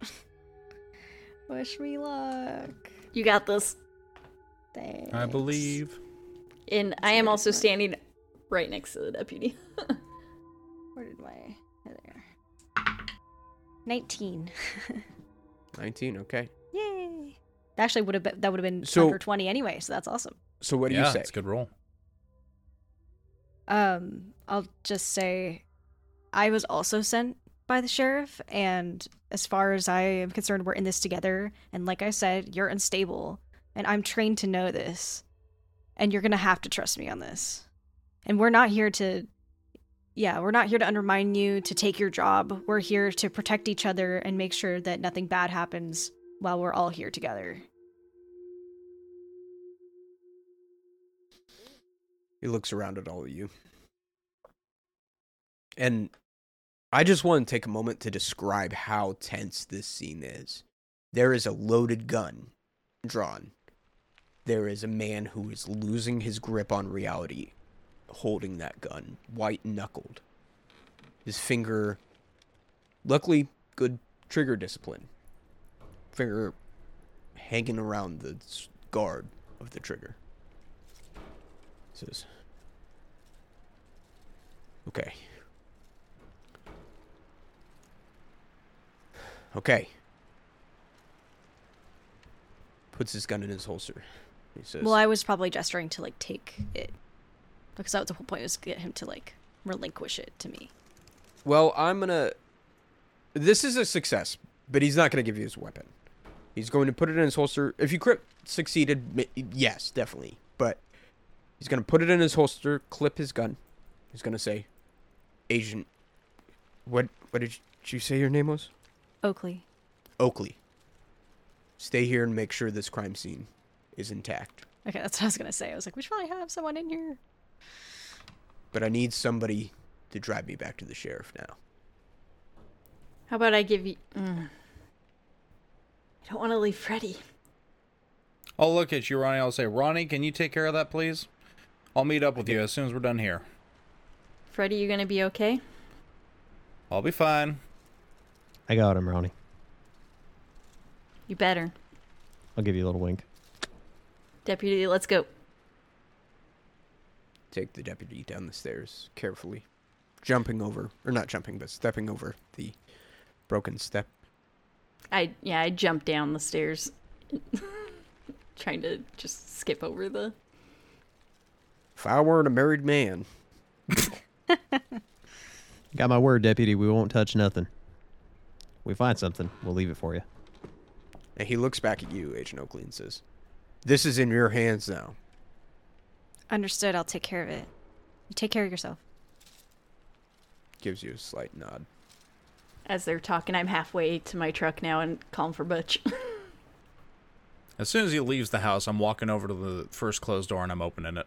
<laughs> Wish me luck. You got this. Thanks. I believe. And I am also standing right next to the deputy. <laughs> Where did my there? Nineteen. <laughs> 19, okay. Yay! That actually would have been that would have been So- under twenty anyway, so that's awesome. So what do yeah, you say? it's a good roll. Um, I'll just say, I was also sent by the sheriff, and as far as I am concerned, we're in this together. And like I said, you're unstable, and I'm trained to know this, and you're gonna have to trust me on this. And we're not here to, yeah, we're not here to undermine you to take your job. We're here to protect each other and make sure that nothing bad happens while we're all here together. He looks around at all of you. And I just want to take a moment to describe how tense this scene is. There is a loaded gun drawn. There is a man who is losing his grip on reality, holding that gun, white knuckled. His finger, luckily, good trigger discipline. Finger hanging around the guard of the trigger. Says, okay. Okay. Puts his gun in his holster. He says, Well, I was probably gesturing to like take it because that was the whole point was to get him to like relinquish it to me. Well, I'm gonna. This is a success, but he's not gonna give you his weapon. He's going to put it in his holster. If you crit succeeded, yes, definitely. But he's gonna put it in his holster, clip his gun. He's gonna say, "Agent, what? What did you say your name was? Oakley. Oakley. Stay here and make sure this crime scene is intact. Okay, that's what I was gonna say. I was like, we should probably have someone in here. But I need somebody to drive me back to the sheriff now." How about I give you? Mm. I don't want to leave Freddy. I'll look at you, Ronnie. I'll say, Ronnie, can you take care of that, please? I'll meet up with you as soon as we're done here. Freddy, you gonna be okay? I'll be fine. I got him, Ronnie. You better. I'll give you a little wink. Deputy, let's go. take the deputy down the stairs carefully, jumping over, or not jumping, but stepping over the broken step. I yeah, I jumped down the stairs, <laughs> trying to just skip over the. If I weren't a married man, <laughs> Got my word, deputy. We won't touch nothing. We find something, we'll leave it for you. and he looks back at you, Agent Oakley, and says, "This is in your hands now." Understood. I'll take care of it. You take care of yourself. Gives you a slight nod. As they're talking, I'm halfway to my truck now and calling for Butch. <laughs> As soon as he leaves the house, I'm walking over to the first closed door and I'm opening it.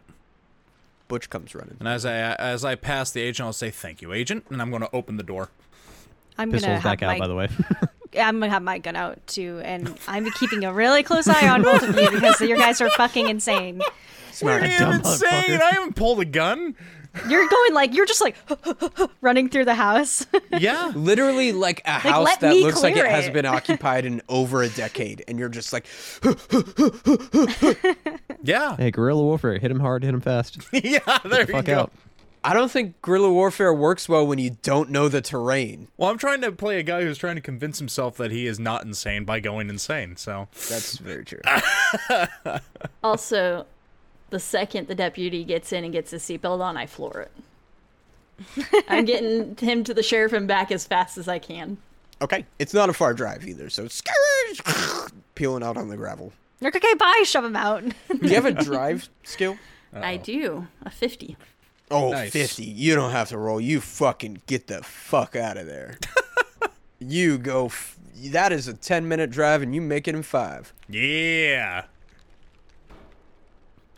Butch comes running. And as I as I pass the agent, I'll say, "Thank you, agent," and I'm going to open the door. I'm gonna Pistol's have back my out, by the way. <laughs> I'm gonna have my gun out too, and I'm keeping a really close eye on both of you because you guys are fucking insane. Smart. I dumb am insane. motherfucker. I haven't pulled a gun. You're going like you're just like <laughs> running through the house. Yeah. Literally like a house that looks like it clear has been occupied in over a decade, and you're just like, <laughs> Yeah. hey, guerrilla warfare. Hit him hard, hit him fast. <laughs> yeah. There you Fuck go. out. I don't think guerrilla warfare works well when you don't know the terrain. Well, I'm trying to play a guy who's trying to convince himself that he is not insane by going insane. So That's very true. <laughs> also, the second the deputy gets in and gets his seatbelt on, I floor it. I'm getting him to the sheriff and back as fast as I can. Okay, it's not a far drive either, so scourge <laughs> peeling out on the gravel. You're okay, bye. Shove him out. Do you have a <laughs> drive skill? I do a 50. Oh, Nice. 50. You don't have to roll. You fucking get the fuck out of there. <laughs> you go. F- that is a 10 minute drive, and you make it in five. yeah.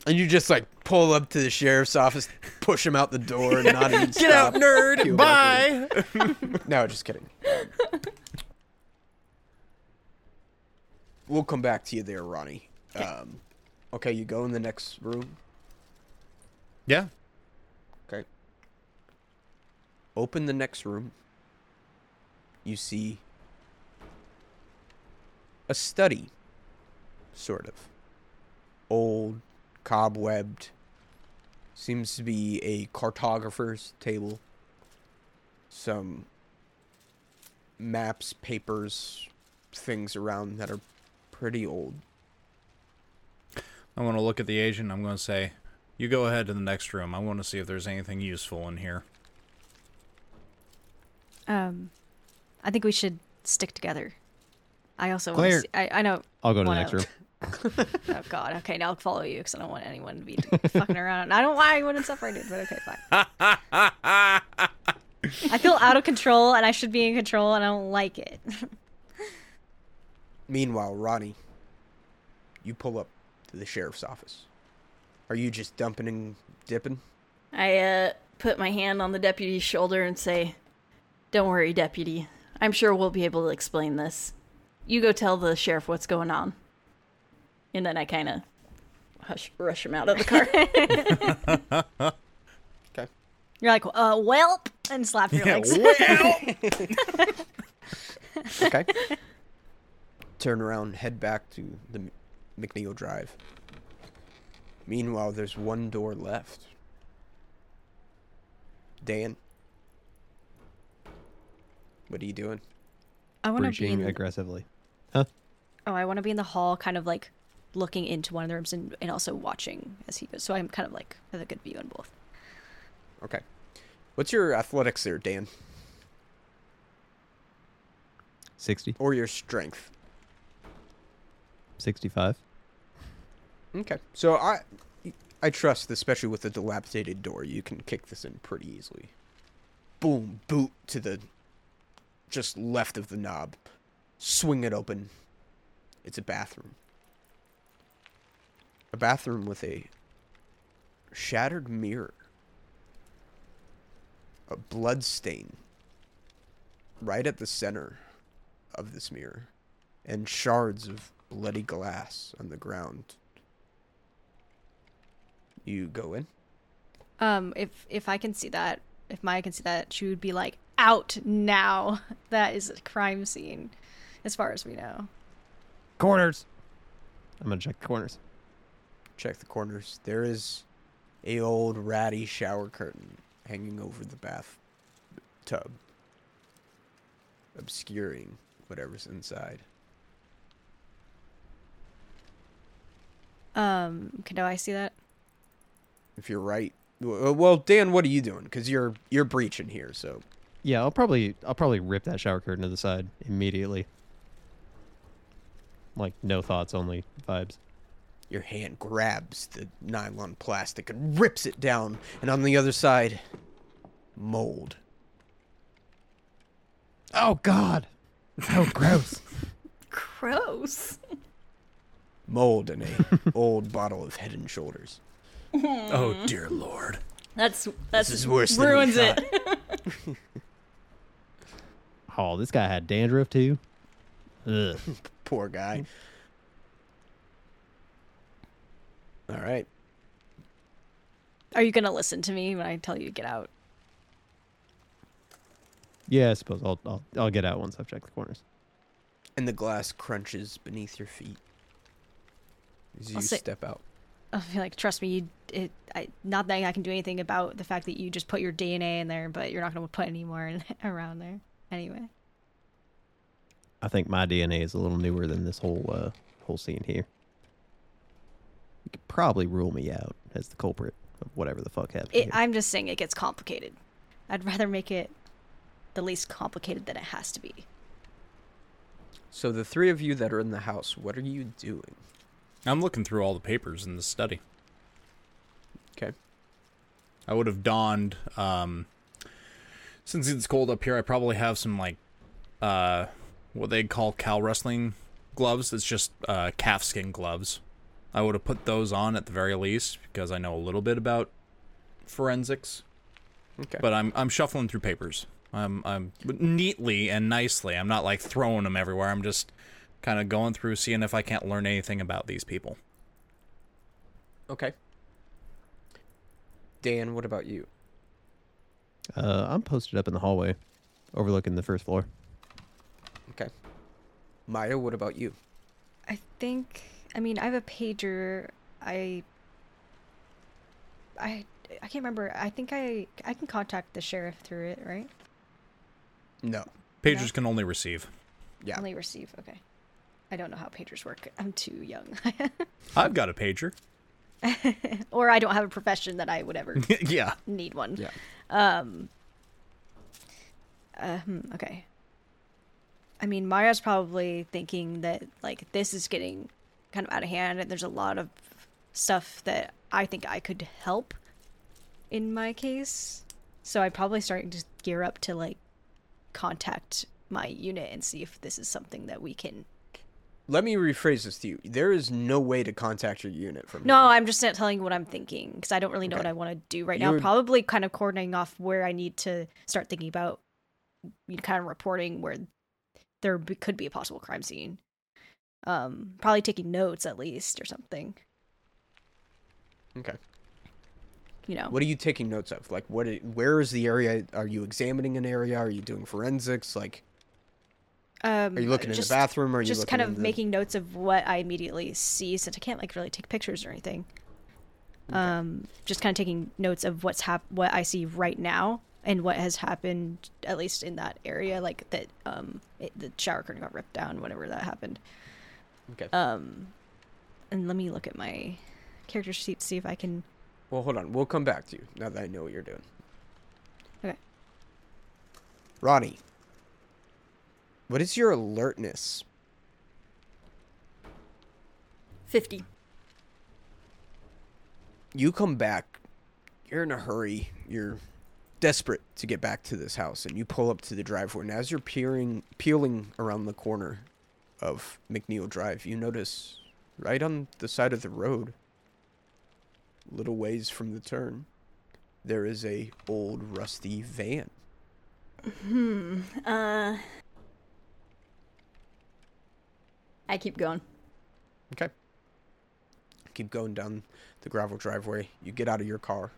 And you just like pull up to the sheriff's office, push him out the door, and <laughs> not even Get out, nerd. Bye. <laughs> No, just kidding. we'll come back to you there, Ronnie. Um, okay, you go in the next room. Yeah. Open the next room. You see a study, sort of. Old, cobwebbed. Seems to be a cartographer's table. Some maps, papers, things around that are pretty old. I want to look at the agent. I'm going to say, "You go ahead to the next room. I want to see if there's anything useful in here." Um, I think we should stick together. I also want Claire. to see. I, I know. I'll go to the next room. <laughs> Oh God. Okay, now I'll follow you because I don't want anyone to be fucking around. I don't want anyone separated, but okay, fine. I feel out of control, and I should be in control, and I don't like it. <laughs> Meanwhile, Ronnie, you pull up to the sheriff's office. Are you just dumping and dipping? I uh, put my hand on the deputy's shoulder and say, Don't worry, deputy. I'm sure we'll be able to explain this. You go tell the sheriff what's going on. And then I kind of hush rush him out of the car. <laughs> Okay. You're like, uh, welp, and slap your Yeah, legs. well. <laughs> Okay. Turn around, head back to the McNeil Drive. Meanwhile, there's one door left. Dan. What are you doing? I want to be in, aggressively. Huh? Oh, I want to be in the hall, kind of like looking into one of the rooms and, and also watching as he goes. So I'm kind of like have a good view in both. Okay. What's your athletics there, Dan? 60, Or your strength? 65. Okay. So I I trust, especially with the dilapidated door, you can kick this in pretty easily. Boom, boot to the just left of the knob. Swing it open. It's a bathroom. A bathroom with a shattered mirror. A blood stain right at the center of this mirror and shards of bloody glass on the ground you go in. Um, if if I can see that, if Maya can see that, she would be like, "Out now! That is a crime scene, as far as we know." Corners! I'm going to check the corners. Check the corners. There is a old ratty shower curtain hanging over the bath tub, obscuring whatever's inside. Um, can I see that? If you're right, well, Dan, what are you doing? Because you're you're breaching here. So Yeah, I'll probably I'll probably rip that shower curtain to the side immediately. Like no thoughts, only vibes. your hand grabs the nylon plastic and rips it down, and on the other side, mold. Oh God! Oh, gross. <laughs> Gross. Mold in a <laughs> old bottle of Head and Shoulders. oh dear lord. That's that's is worse than we ruins thought. it. <laughs> oh, this guy had dandruff too. Ugh. <laughs> Poor guy. All right. Are you gonna listen to me when I tell you to get out? Yeah, I suppose I'll I'll I'll get out once I've checked the corners. And the glass crunches beneath your feet as you I'll say- step out. I'll be like, trust me, you, it, I, not that I can do anything about the fact that you just put your DNA in there, but you're not going to put any more in, <laughs> around there anyway. I think my DNA is a little newer than this whole uh, whole scene here. You could probably rule me out as the culprit of whatever the fuck happened. It, here. I'm just saying it gets complicated. I'd rather make it the least complicated than it has to be. So the three of you that are in the house, what are you doing? I'm looking through all the papers in the study. Okay. I would have donned um since it's cold up here, I probably have some like uh what they call cow wrestling gloves. It's just uh calf skin gloves. I would have put those on at the very least because I know a little bit about forensics. Okay. But I'm I'm shuffling through papers. I'm I'm neatly and nicely. I'm not like throwing them everywhere. I'm just kind of going through seeing if I can't learn anything about these people. okay. Dan, what about you? Uh, I'm posted up in the hallway, overlooking the first floor. Okay. Maya, what about you? I think. I mean, I have a pager. I. I. I can't remember. I think I I can contact the sheriff through it, right? No. Pagers can only receive. Yeah. Only receive. Okay. I don't know how pagers work. I'm too young. <laughs> I've got a pager. <laughs> or I don't have a profession that I would ever <laughs> yeah. need one. Yeah. Um. Uh, hmm, okay. I mean, Maya's probably thinking that like this is getting kind of out of hand, and there's a lot of stuff that I think I could help in my case. So I'm probably starting to gear up to like contact my unit and see if this is something that we can. Let me rephrase this to you. There is no way to contact your unit from No, here. I'm just not telling you what I'm thinking because I don't really know what I want to do right You now. would- Probably kind of coordinating off where I need to start thinking about you know, kind of reporting where there b- could be a possible crime scene. Um, probably taking notes at least or something. Okay. You know, What are you taking notes of? Like, what? Where is the area? Are you examining an area? Are you doing forensics? Like, um, are you looking just, in the bathroom? Or are you just kind of the- making notes of what I immediately see, since I can't like really take pictures or anything. Um, just kind of taking notes of what's hap- what I see right now and what has happened, at least in that area, like that um it, the shower curtain got ripped down whenever that happened. Okay. Um, and let me look at my character sheet to see if I can. Well, hold on. We'll come back to you now that I know what you're doing. Okay. Ronnie, what is your alertness? 50. You come back. You're in a hurry. You're desperate to get back to this house, and you pull up to the driveway. And as you're peering, peeling around the corner of McNeil Drive, you notice right on the side of the road, little ways from the turn, there is a old rusty van. Hmm. Uh. I keep going. Okay. Keep going down the gravel driveway. You get out of your car.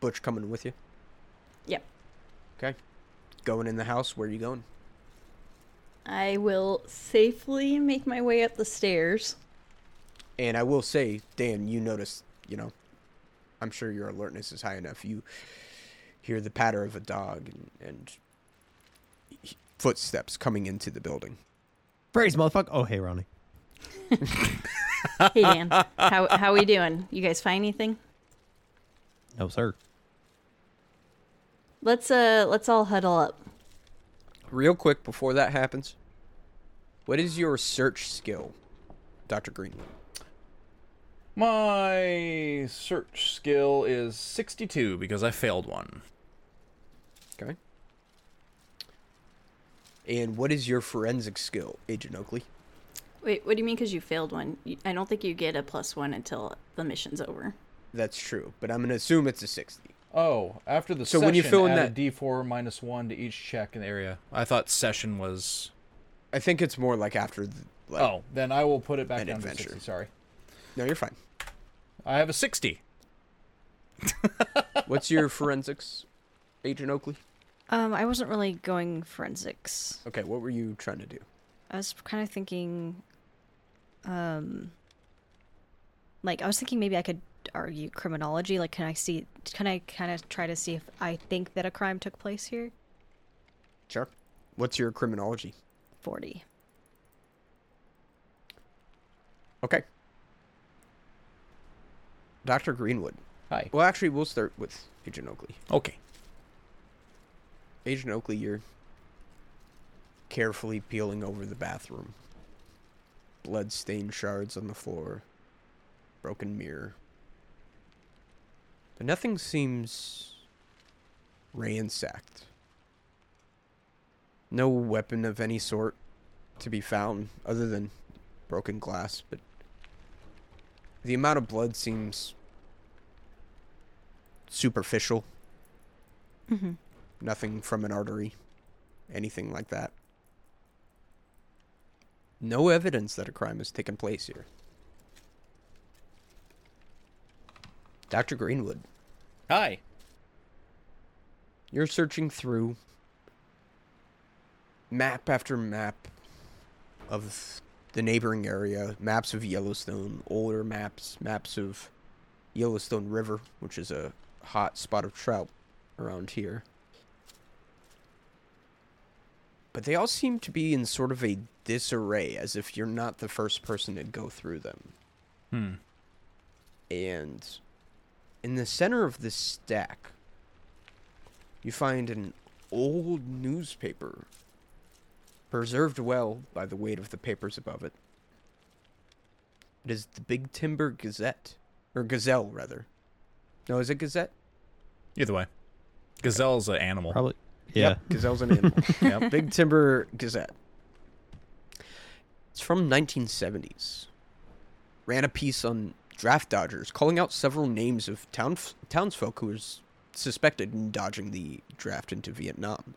Butch coming with you. Yep. Okay. Going in the house. Where are you going? I will safely make my way up the stairs. And I will say, Dan, you notice, you know, I'm sure your alertness is high enough. You hear the patter of a dog and, and footsteps coming into the building. Praise, motherfucker. Oh, hey, Ronnie. Hey Dan, how how we doing? You guys find anything? No, sir. Let's uh let's all huddle up. Real quick before that happens, what is your search skill, Dr. Greenwood? My search skill is 62 because I failed one. Okay. And what is your forensic skill, Agent Oakley? Wait, what do you mean? Because you failed one? I don't think you get a plus one until the mission's over. That's true, but I'm going to assume it's a 60. Oh, after the So session, when you fill in that- D4 one to each check in the area. I thought session was. I think it's more like after the. Like, oh, then I will put it back an down adventure. to 60. Sorry, No, you're fine. I have a 60. What's your forensics, Agent Oakley? Um, I wasn't really going forensics. Okay, what were you trying to do? I was kind of thinking, um, like I was thinking maybe I could argue criminology. Like, can I see? Can I kind of try to see if I think that a crime took place here? Sure. What's your criminology? Forty. Okay. Dr. Greenwood. Hi. Well, actually, we'll start with Agent Oakley. Okay. Agent Oakley, you're carefully peeling over the bathroom. Blood-stained shards on the floor. Broken mirror. But nothing seems ransacked. No weapon of any sort to be found other than broken glass, but the amount of blood seems superficial. Mm-hmm. Nothing from an artery, anything like that. No evidence that a crime has taken place here. Dr. Greenwood, Hi. you're searching through map after map of the neighboring area, maps of Yellowstone, older maps, maps of Yellowstone River, which is a hot spot of trout around here. But they all seem to be in sort of a disarray, as if you're not the first person to go through them. Hmm. And in the center of this stack, you find an old newspaper, preserved well by the weight of the papers above it. It is the Big Timber Gazette, or Gazelle, rather. No, is it Gazette? Either way, gazelle's an animal. Probably. Yeah. Yep, Gazelle's an animal. <laughs> Yep. Big Timber Gazette. It's from 1970s. Ran a piece on draft dodgers, calling out several names of town townsfolk who was suspected in dodging the draft into Vietnam.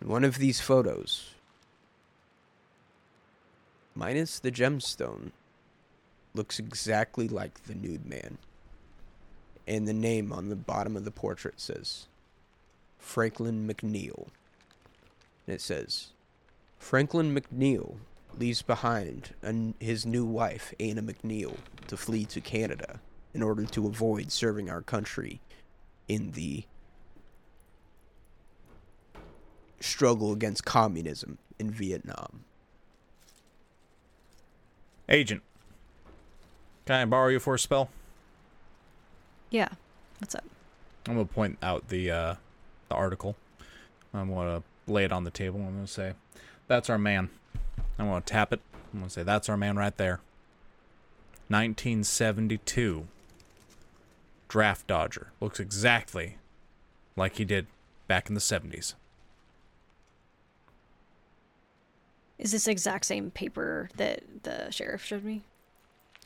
In One of these photos, minus the gemstone, looks exactly like the nude man. And the name on the bottom of the portrait says Franklin McNeil. And it says Franklin McNeil leaves behind an, his new wife, Anna McNeil, to flee to Canada in order to avoid serving our country in the struggle against communism in Vietnam. Agent, can I borrow you for a spell? Yeah. What's up? I'm gonna point out the uh, the article. I'm gonna lay it on the table. I'm gonna say, "That's our man." I'm gonna tap it. I'm gonna say, "That's our man right there." 1972. Draft dodger looks exactly like he did back in the 70s. Is this exact same paper that the sheriff showed me?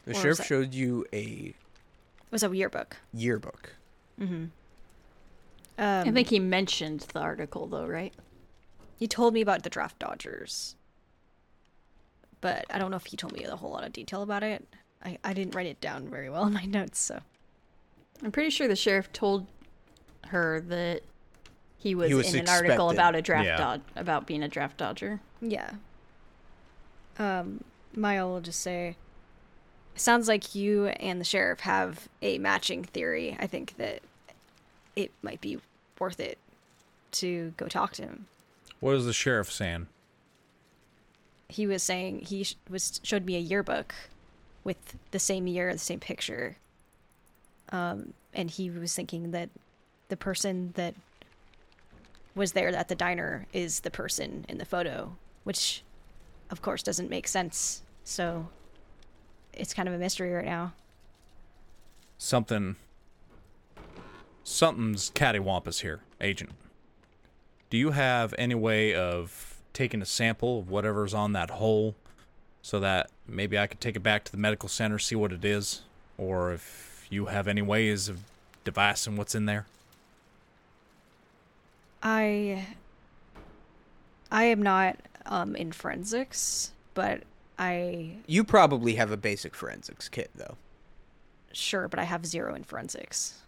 The Or sheriff showed you a It was a yearbook. yearbook. Mm-hmm. Um, I think he mentioned the article though, right? he told me about the draft dodgers, but I don't know if he told me a whole lot of detail about it. I, I didn't write it down very well in my <laughs> notes, so I'm pretty sure the sheriff told her that he was, was in an article about a draft Yeah. dod about being a draft dodger. yeah. Um, Maya will just say, "Sounds like you and the sheriff have a matching theory. I think that it might be worth it to go talk to him." What is the sheriff saying? he was saying he sh- was showed me a yearbook with the same year the same picture um and he was thinking that the person that was there at the diner is the person in the photo which of course doesn't make sense so it's kind of a mystery right now Something. Something's cattywampus here, Agent. Do you have any way of taking a sample of whatever's on that hole so that maybe I could take it back to the medical center, see what it is? Or if you have any ways of devising what's in there? i i am not um in forensics but i You probably have a basic forensics kit, though. sure but i have zero in forensics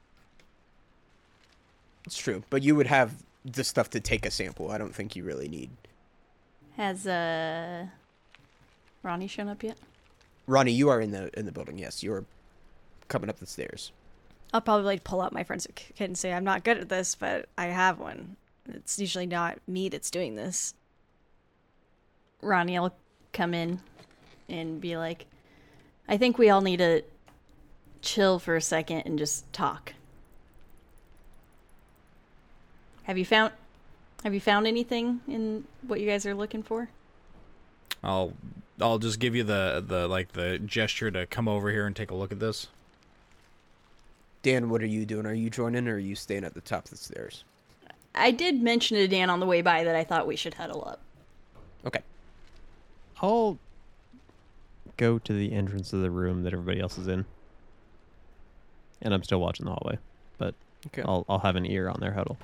It's true, but you would have the stuff to take a sample. I don't think you really need. Has uh Ronnie shown up yet? Ronnie, you are in the in the building. Yes, you're coming up the stairs. I'll probably like pull out my forensic kit and say I'm not good at this, but I have one. It's usually not me that's doing this. Ronnie I'll come in and be like, I think we all need to chill for a second and just talk. Have you found have you found anything in what you guys are looking for? I'll I'll just give you the the like the gesture to come over here and take a look at this. Dan, what are you doing? Are you joining or are you staying at the top of the stairs? I did mention to Dan on the way by that I thought we should huddle up. Okay. I'll go to the entrance of the room that everybody else is in. And I'm still watching the hallway, but Okay. I'll I'll have an ear on their huddle.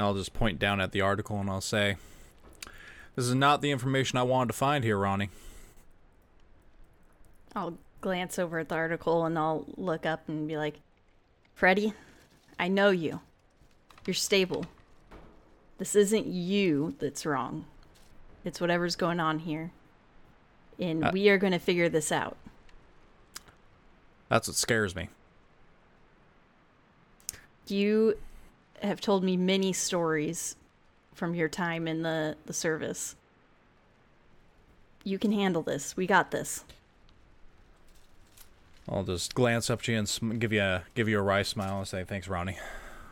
I'll just point down at the article and I'll say, "This is not the information I wanted to find here, Ronnie." I'll glance over at the article and I'll look up and be like, Freddie, I know you. You're stable. This isn't you that's wrong. It's whatever's going on here. And Uh, we are going to figure this out. That's what scares me. You have told me many stories from your time in the, the service. You can handle this. We got this. I'll just glance up to you and sm- give you a give you a wry smile and say, "Thanks, Ronnie.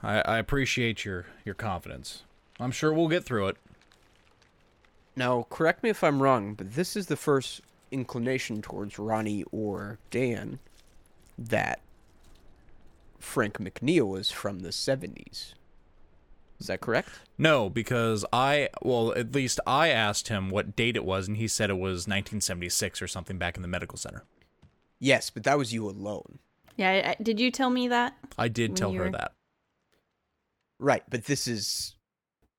I, I appreciate your your confidence. I'm sure we'll get through it." Now, correct me if I'm wrong, but this is the first inclination towards Ronnie or Dan that Frank McNeil is from the 70s. Is that correct? No, because I well, at least I asked him what date it was, and he said it was 1976 or something back in the medical center. Yes, but that was you alone. Yeah, I, I- did you tell me that? I did tell her were- that. Right, but this is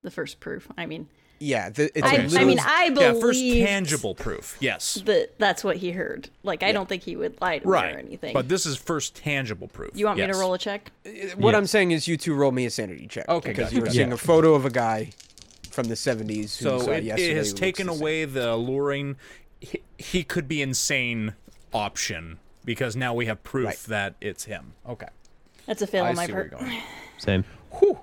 The first proof. I mean, yeah. The, it's I, a little, I mean, I believe yeah, first tangible proof. Yes. that that's what he heard. Like, I don't think he would lie to me or anything. But this is first tangible proof. you want me to roll a check? Uh, what Yeah. I'm saying is, you two roll me a sanity check. Okay, because gotcha, you were gotcha. seeing Yeah. a photo of a guy from the 70s. Who So saw it, it has taken the away the alluring. He, he could be insane option because now we have proof Right. that it's him. Okay. That's a fail I on my see where part. you're going. <sighs> Same. Whew.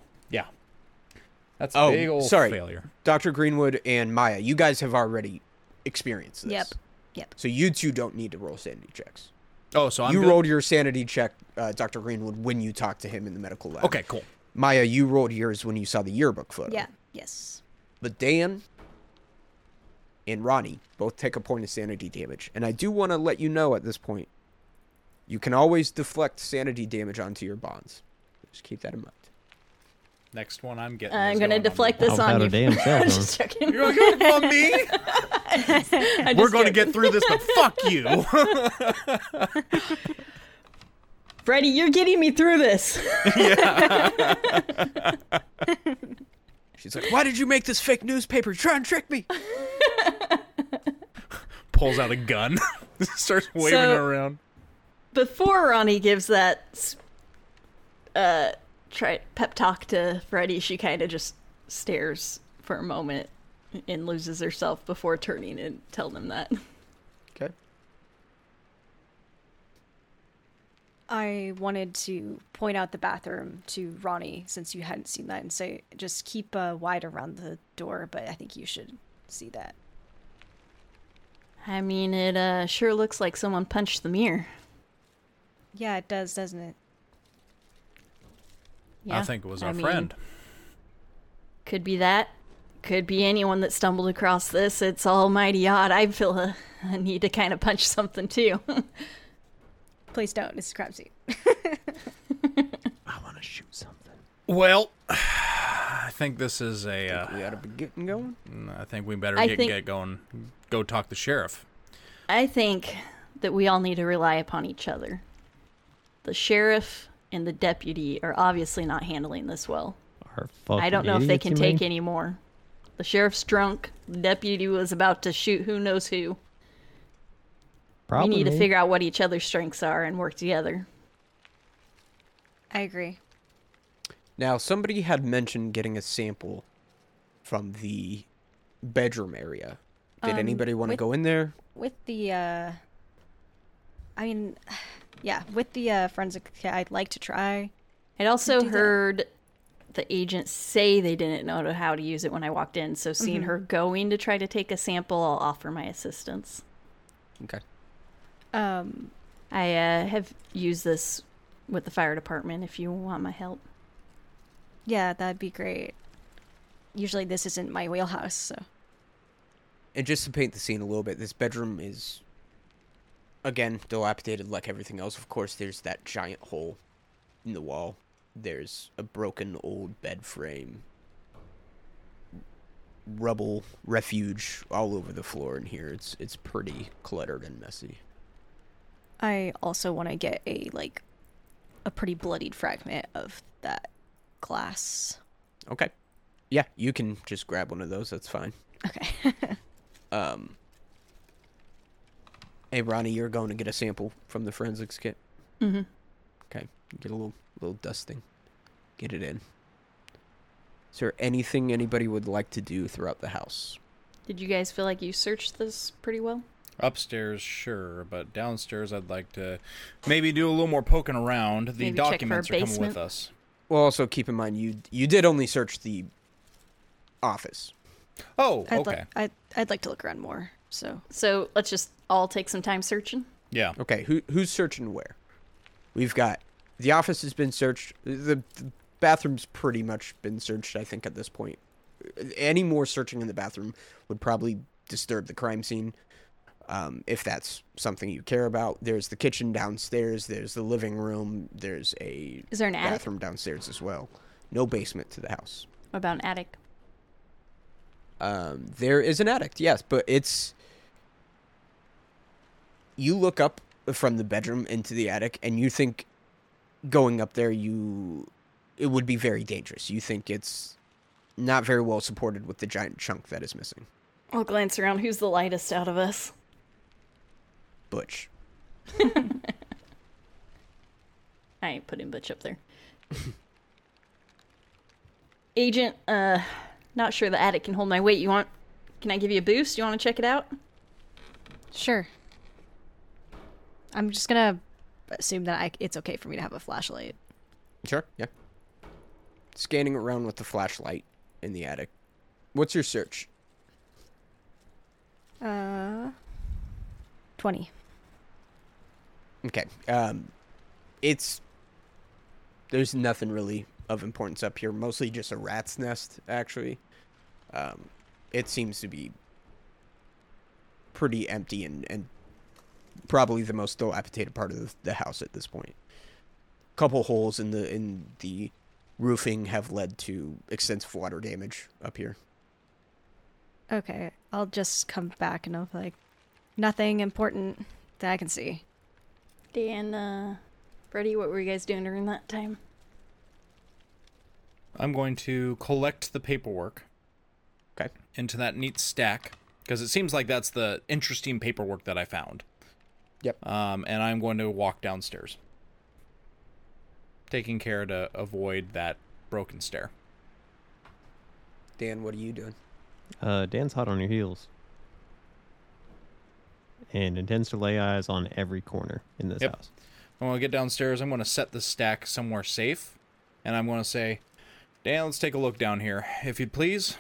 Yeah. That's a Oh, big old sorry. failure. Dr. Greenwood and Maya, you guys have already experienced this. Yep. Yep. So you two don't need to roll sanity checks. Oh, so I'm you good? rolled your sanity check, uh, Dr. Greenwood, when you talked to him in the medical lab. Okay, cool. Maya, you rolled yours when you saw the yearbook photo. Yeah. Yes. But Dan and Ronnie both take a point of sanity damage. And I do want to let you know at this point, you can always deflect sanity damage onto your bonds. Just keep that in mind. Next one I'm getting. I'm gonna going on deflect the- this on you. a damn <laughs> cell phone. just checking. You're going to on me? <laughs> <laughs> I'm We're just going to get through this, but fuck you. Freddie, you're getting me through this. She's like, why did you make this fake newspaper? Try and trick me. Pulls out a gun, starts waving So- it around. Before Ronnie gives that uh try pep talk to Freddie, she kind of just stares for a moment and loses herself before turning and telling him that. Okay. I wanted to point out the bathroom to Ronnie since you hadn't seen that and say just keep uh, wide around the door, but I think you should see that. I mean, it uh sure looks like someone punched the mirror. Yeah, it does, doesn't it? Yeah, I think it was I our mean, friend. Could be that. Could be anyone that stumbled across this. It's almighty odd. I feel a, <laughs> a need to kind of punch something too. <laughs> Please don't. It's a crime scene. <laughs> I want to shoot something. Well, <sighs> I think this is a. Uh, We ought to be getting going. I think we better I get, think- get going. Go talk the sheriff. I think that we all need to rely upon each other. The sheriff and the deputy are obviously not handling this well. Our fucking I don't know if they can take mean? any more. The sheriff's drunk. The deputy was about to shoot who knows who. Probably we need to figure out what each other's strengths are and work together. I agree. Now, somebody had mentioned getting a sample from the bedroom area. Did Um, anybody want to go in there? With the, uh, I mean, yeah, with the uh, forensic, I'd like to try. I'd also do that. heard the agent say they didn't know how to use it when I walked in. So seeing Mm-hmm. her going to try to take a sample, I'll offer my assistance. Okay. Um, I uh, have used this with the fire department if you want my help. yeah, that'd be great. Usually this isn't my wheelhouse, so. And just to paint the scene a little bit, this bedroom is, again, dilapidated like everything else. Of course, there's that giant hole in the wall. There's a broken old bed frame. Rubble, refuge all over the floor in here. It's it's pretty cluttered and messy. I also want to get a, like, a pretty bloodied fragment of that glass. Okay. Yeah, you can just grab one of those. That's fine. Okay. <laughs> Um. Hey, Ronnie, you're going to get a sample from the forensics kit. Mm-hmm. Okay, get a little little dusting, get it in. Is there anything anybody would like to do throughout the house? Did you guys feel like you searched this pretty well? Upstairs, sure, but downstairs, I'd like to maybe do a little more poking around. The Maybe check for a documents are coming with us. Well, also keep in mind you you did only search the office. Oh, I'd, okay. li- I'd, I'd like to look around more, so. So let's just all take some time searching. yeah. Okay, who who's searching where? We've got the office has been searched. The, the bathroom's pretty much been searched. I think at this point, any more searching in the bathroom would probably disturb the crime scene. Um, if that's something you care about, there's the kitchen downstairs. There's the living room. There's a Is there an attic? bathroom downstairs as well. No basement to the house. What about an attic? Um, there is an attic, yes, but it's. You look up from the bedroom into the attic, and you think going up there, you it would be very dangerous. You think it's not very well supported with the giant chunk that is missing. I'll glance around. Who's the lightest out of us? Butch. <laughs> I ain't putting Butch up there. <laughs> Agent, uh, not sure the attic can hold my weight. You want? Can I give you a boost? You want to check it out? Sure. I'm just gonna assume that I, it's okay for me to have a flashlight. Sure, yeah. Scanning around with the flashlight in the attic. What's your search? Uh, twenty. Okay. Um, it's there's nothing really of importance up here. Mostly just a rat's nest, actually. Um, it seems to be pretty empty and and probably the most dilapidated part of the, the house at this point. A Couple holes in the in the roofing have led to extensive water damage up here. Okay, I'll just come back and I'll be like, nothing important that I can see. Dan, uh, Freddie, what were you guys doing during that time? I'm going to collect the paperwork Okay. into that neat stack because it seems like that's the interesting paperwork that I found. Yep. Um, and I'm going to walk downstairs, taking care to avoid that broken stair. Dan, what are you doing? Uh, Dan's hot on your heels. And intends to lay eyes on every corner in this Yep. house. When I get downstairs, I'm going to set the stack somewhere safe, and I'm going to say, Dan, let's take a look down here, if you'd please.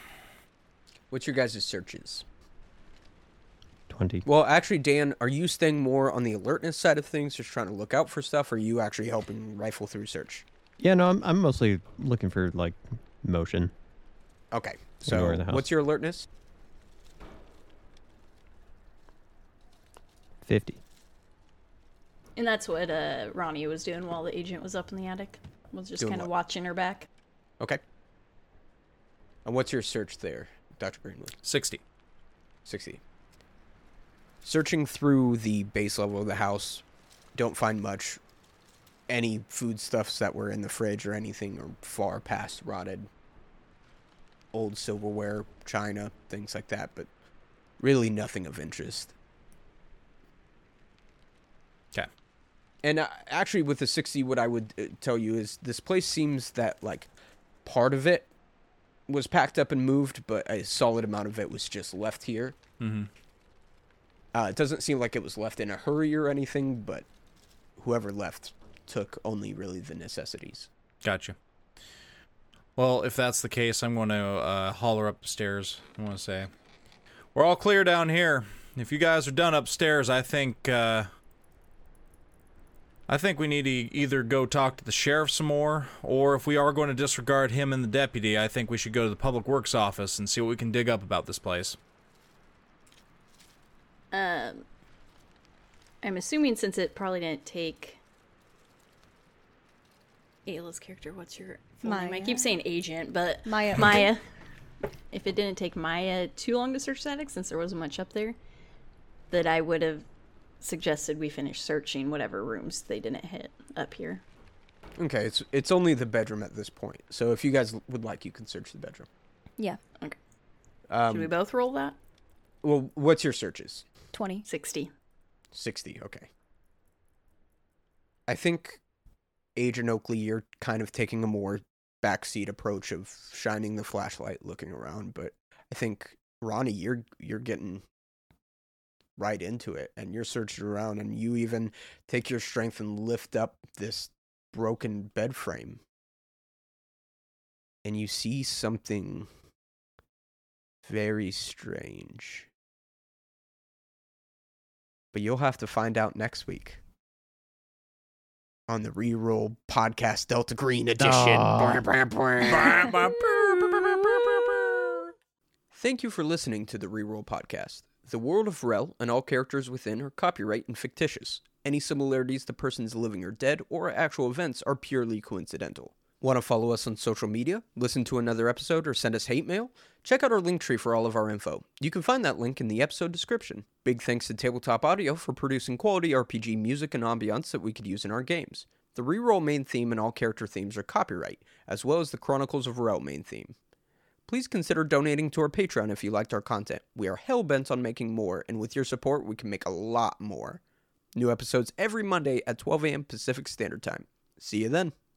What's your guys' searches? 20. Well, actually, Dan, are you staying more on the alertness side of things, just trying to look out for stuff, or are you actually helping rifle through search? Yeah, no, I'm, I'm mostly looking for, like, motion. Okay. So, in the house. what's your alertness? 50. And that's what uh, Ronnie was doing while the agent was up in the attic. Was just kind of watching her back. Okay. And what's your search there, Dr. Greenwood? 60. 60. Searching through the base level of the house, don't find much. Any foodstuffs that were in the fridge or anything are far past rotted. Old silverware, china, things like that, but really nothing of interest. Okay. And uh, actually, with the 60, what I would uh, tell you is this place seems that, like, part of it was packed up and moved, but a solid amount of it was just left here. Mm-hmm. Uh, it doesn't seem like it was left in a hurry or anything, but whoever left took only really the necessities. Gotcha. Well, if that's the case, I'm going to uh, holler up the stairs. I want to say, we're all clear down here. If you guys are done upstairs, I think uh, I think we need to either go talk to the sheriff some more, or if we are going to disregard him and the deputy, I think we should go to the public works office and see what we can dig up about this place. Um, I'm assuming since it probably didn't take Ayla's character. What's your full name? I keep saying agent, but Maya. <laughs> Maya. If it didn't take Maya too long to search the attic, since there wasn't much up there, that I would have suggested we finish searching whatever rooms they didn't hit up here. Okay, it's it's only the bedroom at this point. So if you guys would like, you can search the bedroom. Yeah, Okay. Um, Should we both roll that? well, what's your searches? 20. 60. 60, okay. I think Agent Oakley, you're kind of taking a more backseat approach of shining the flashlight, looking around, but I think Ronnie, you're you're getting right into it and you're searching around and you even take your strength and lift up this broken bed frame. And you see something very strange. But you'll have to find out next week on the Reroll Podcast Delta Green Edition. Thank you for listening to the Reroll Podcast. The world of Rel and all characters within are copyright and fictitious. Any similarities to persons living or dead or actual events are purely coincidental. Want to follow us on social media, listen to another episode, or send us hate mail? Check out our link tree for all of our info. You can find that link in the episode description. Big thanks to Tabletop Audio for producing quality RPG music and ambiance that we could use in our games. The Reroll main theme and all character themes are copyright, as well as the Chronicles of Rel main theme. Please consider donating to our Patreon if you liked our content. We are hell bent on making more, and with your support, we can make a lot more. New episodes every Monday at 12 a.m. Pacific Standard Time. See you then.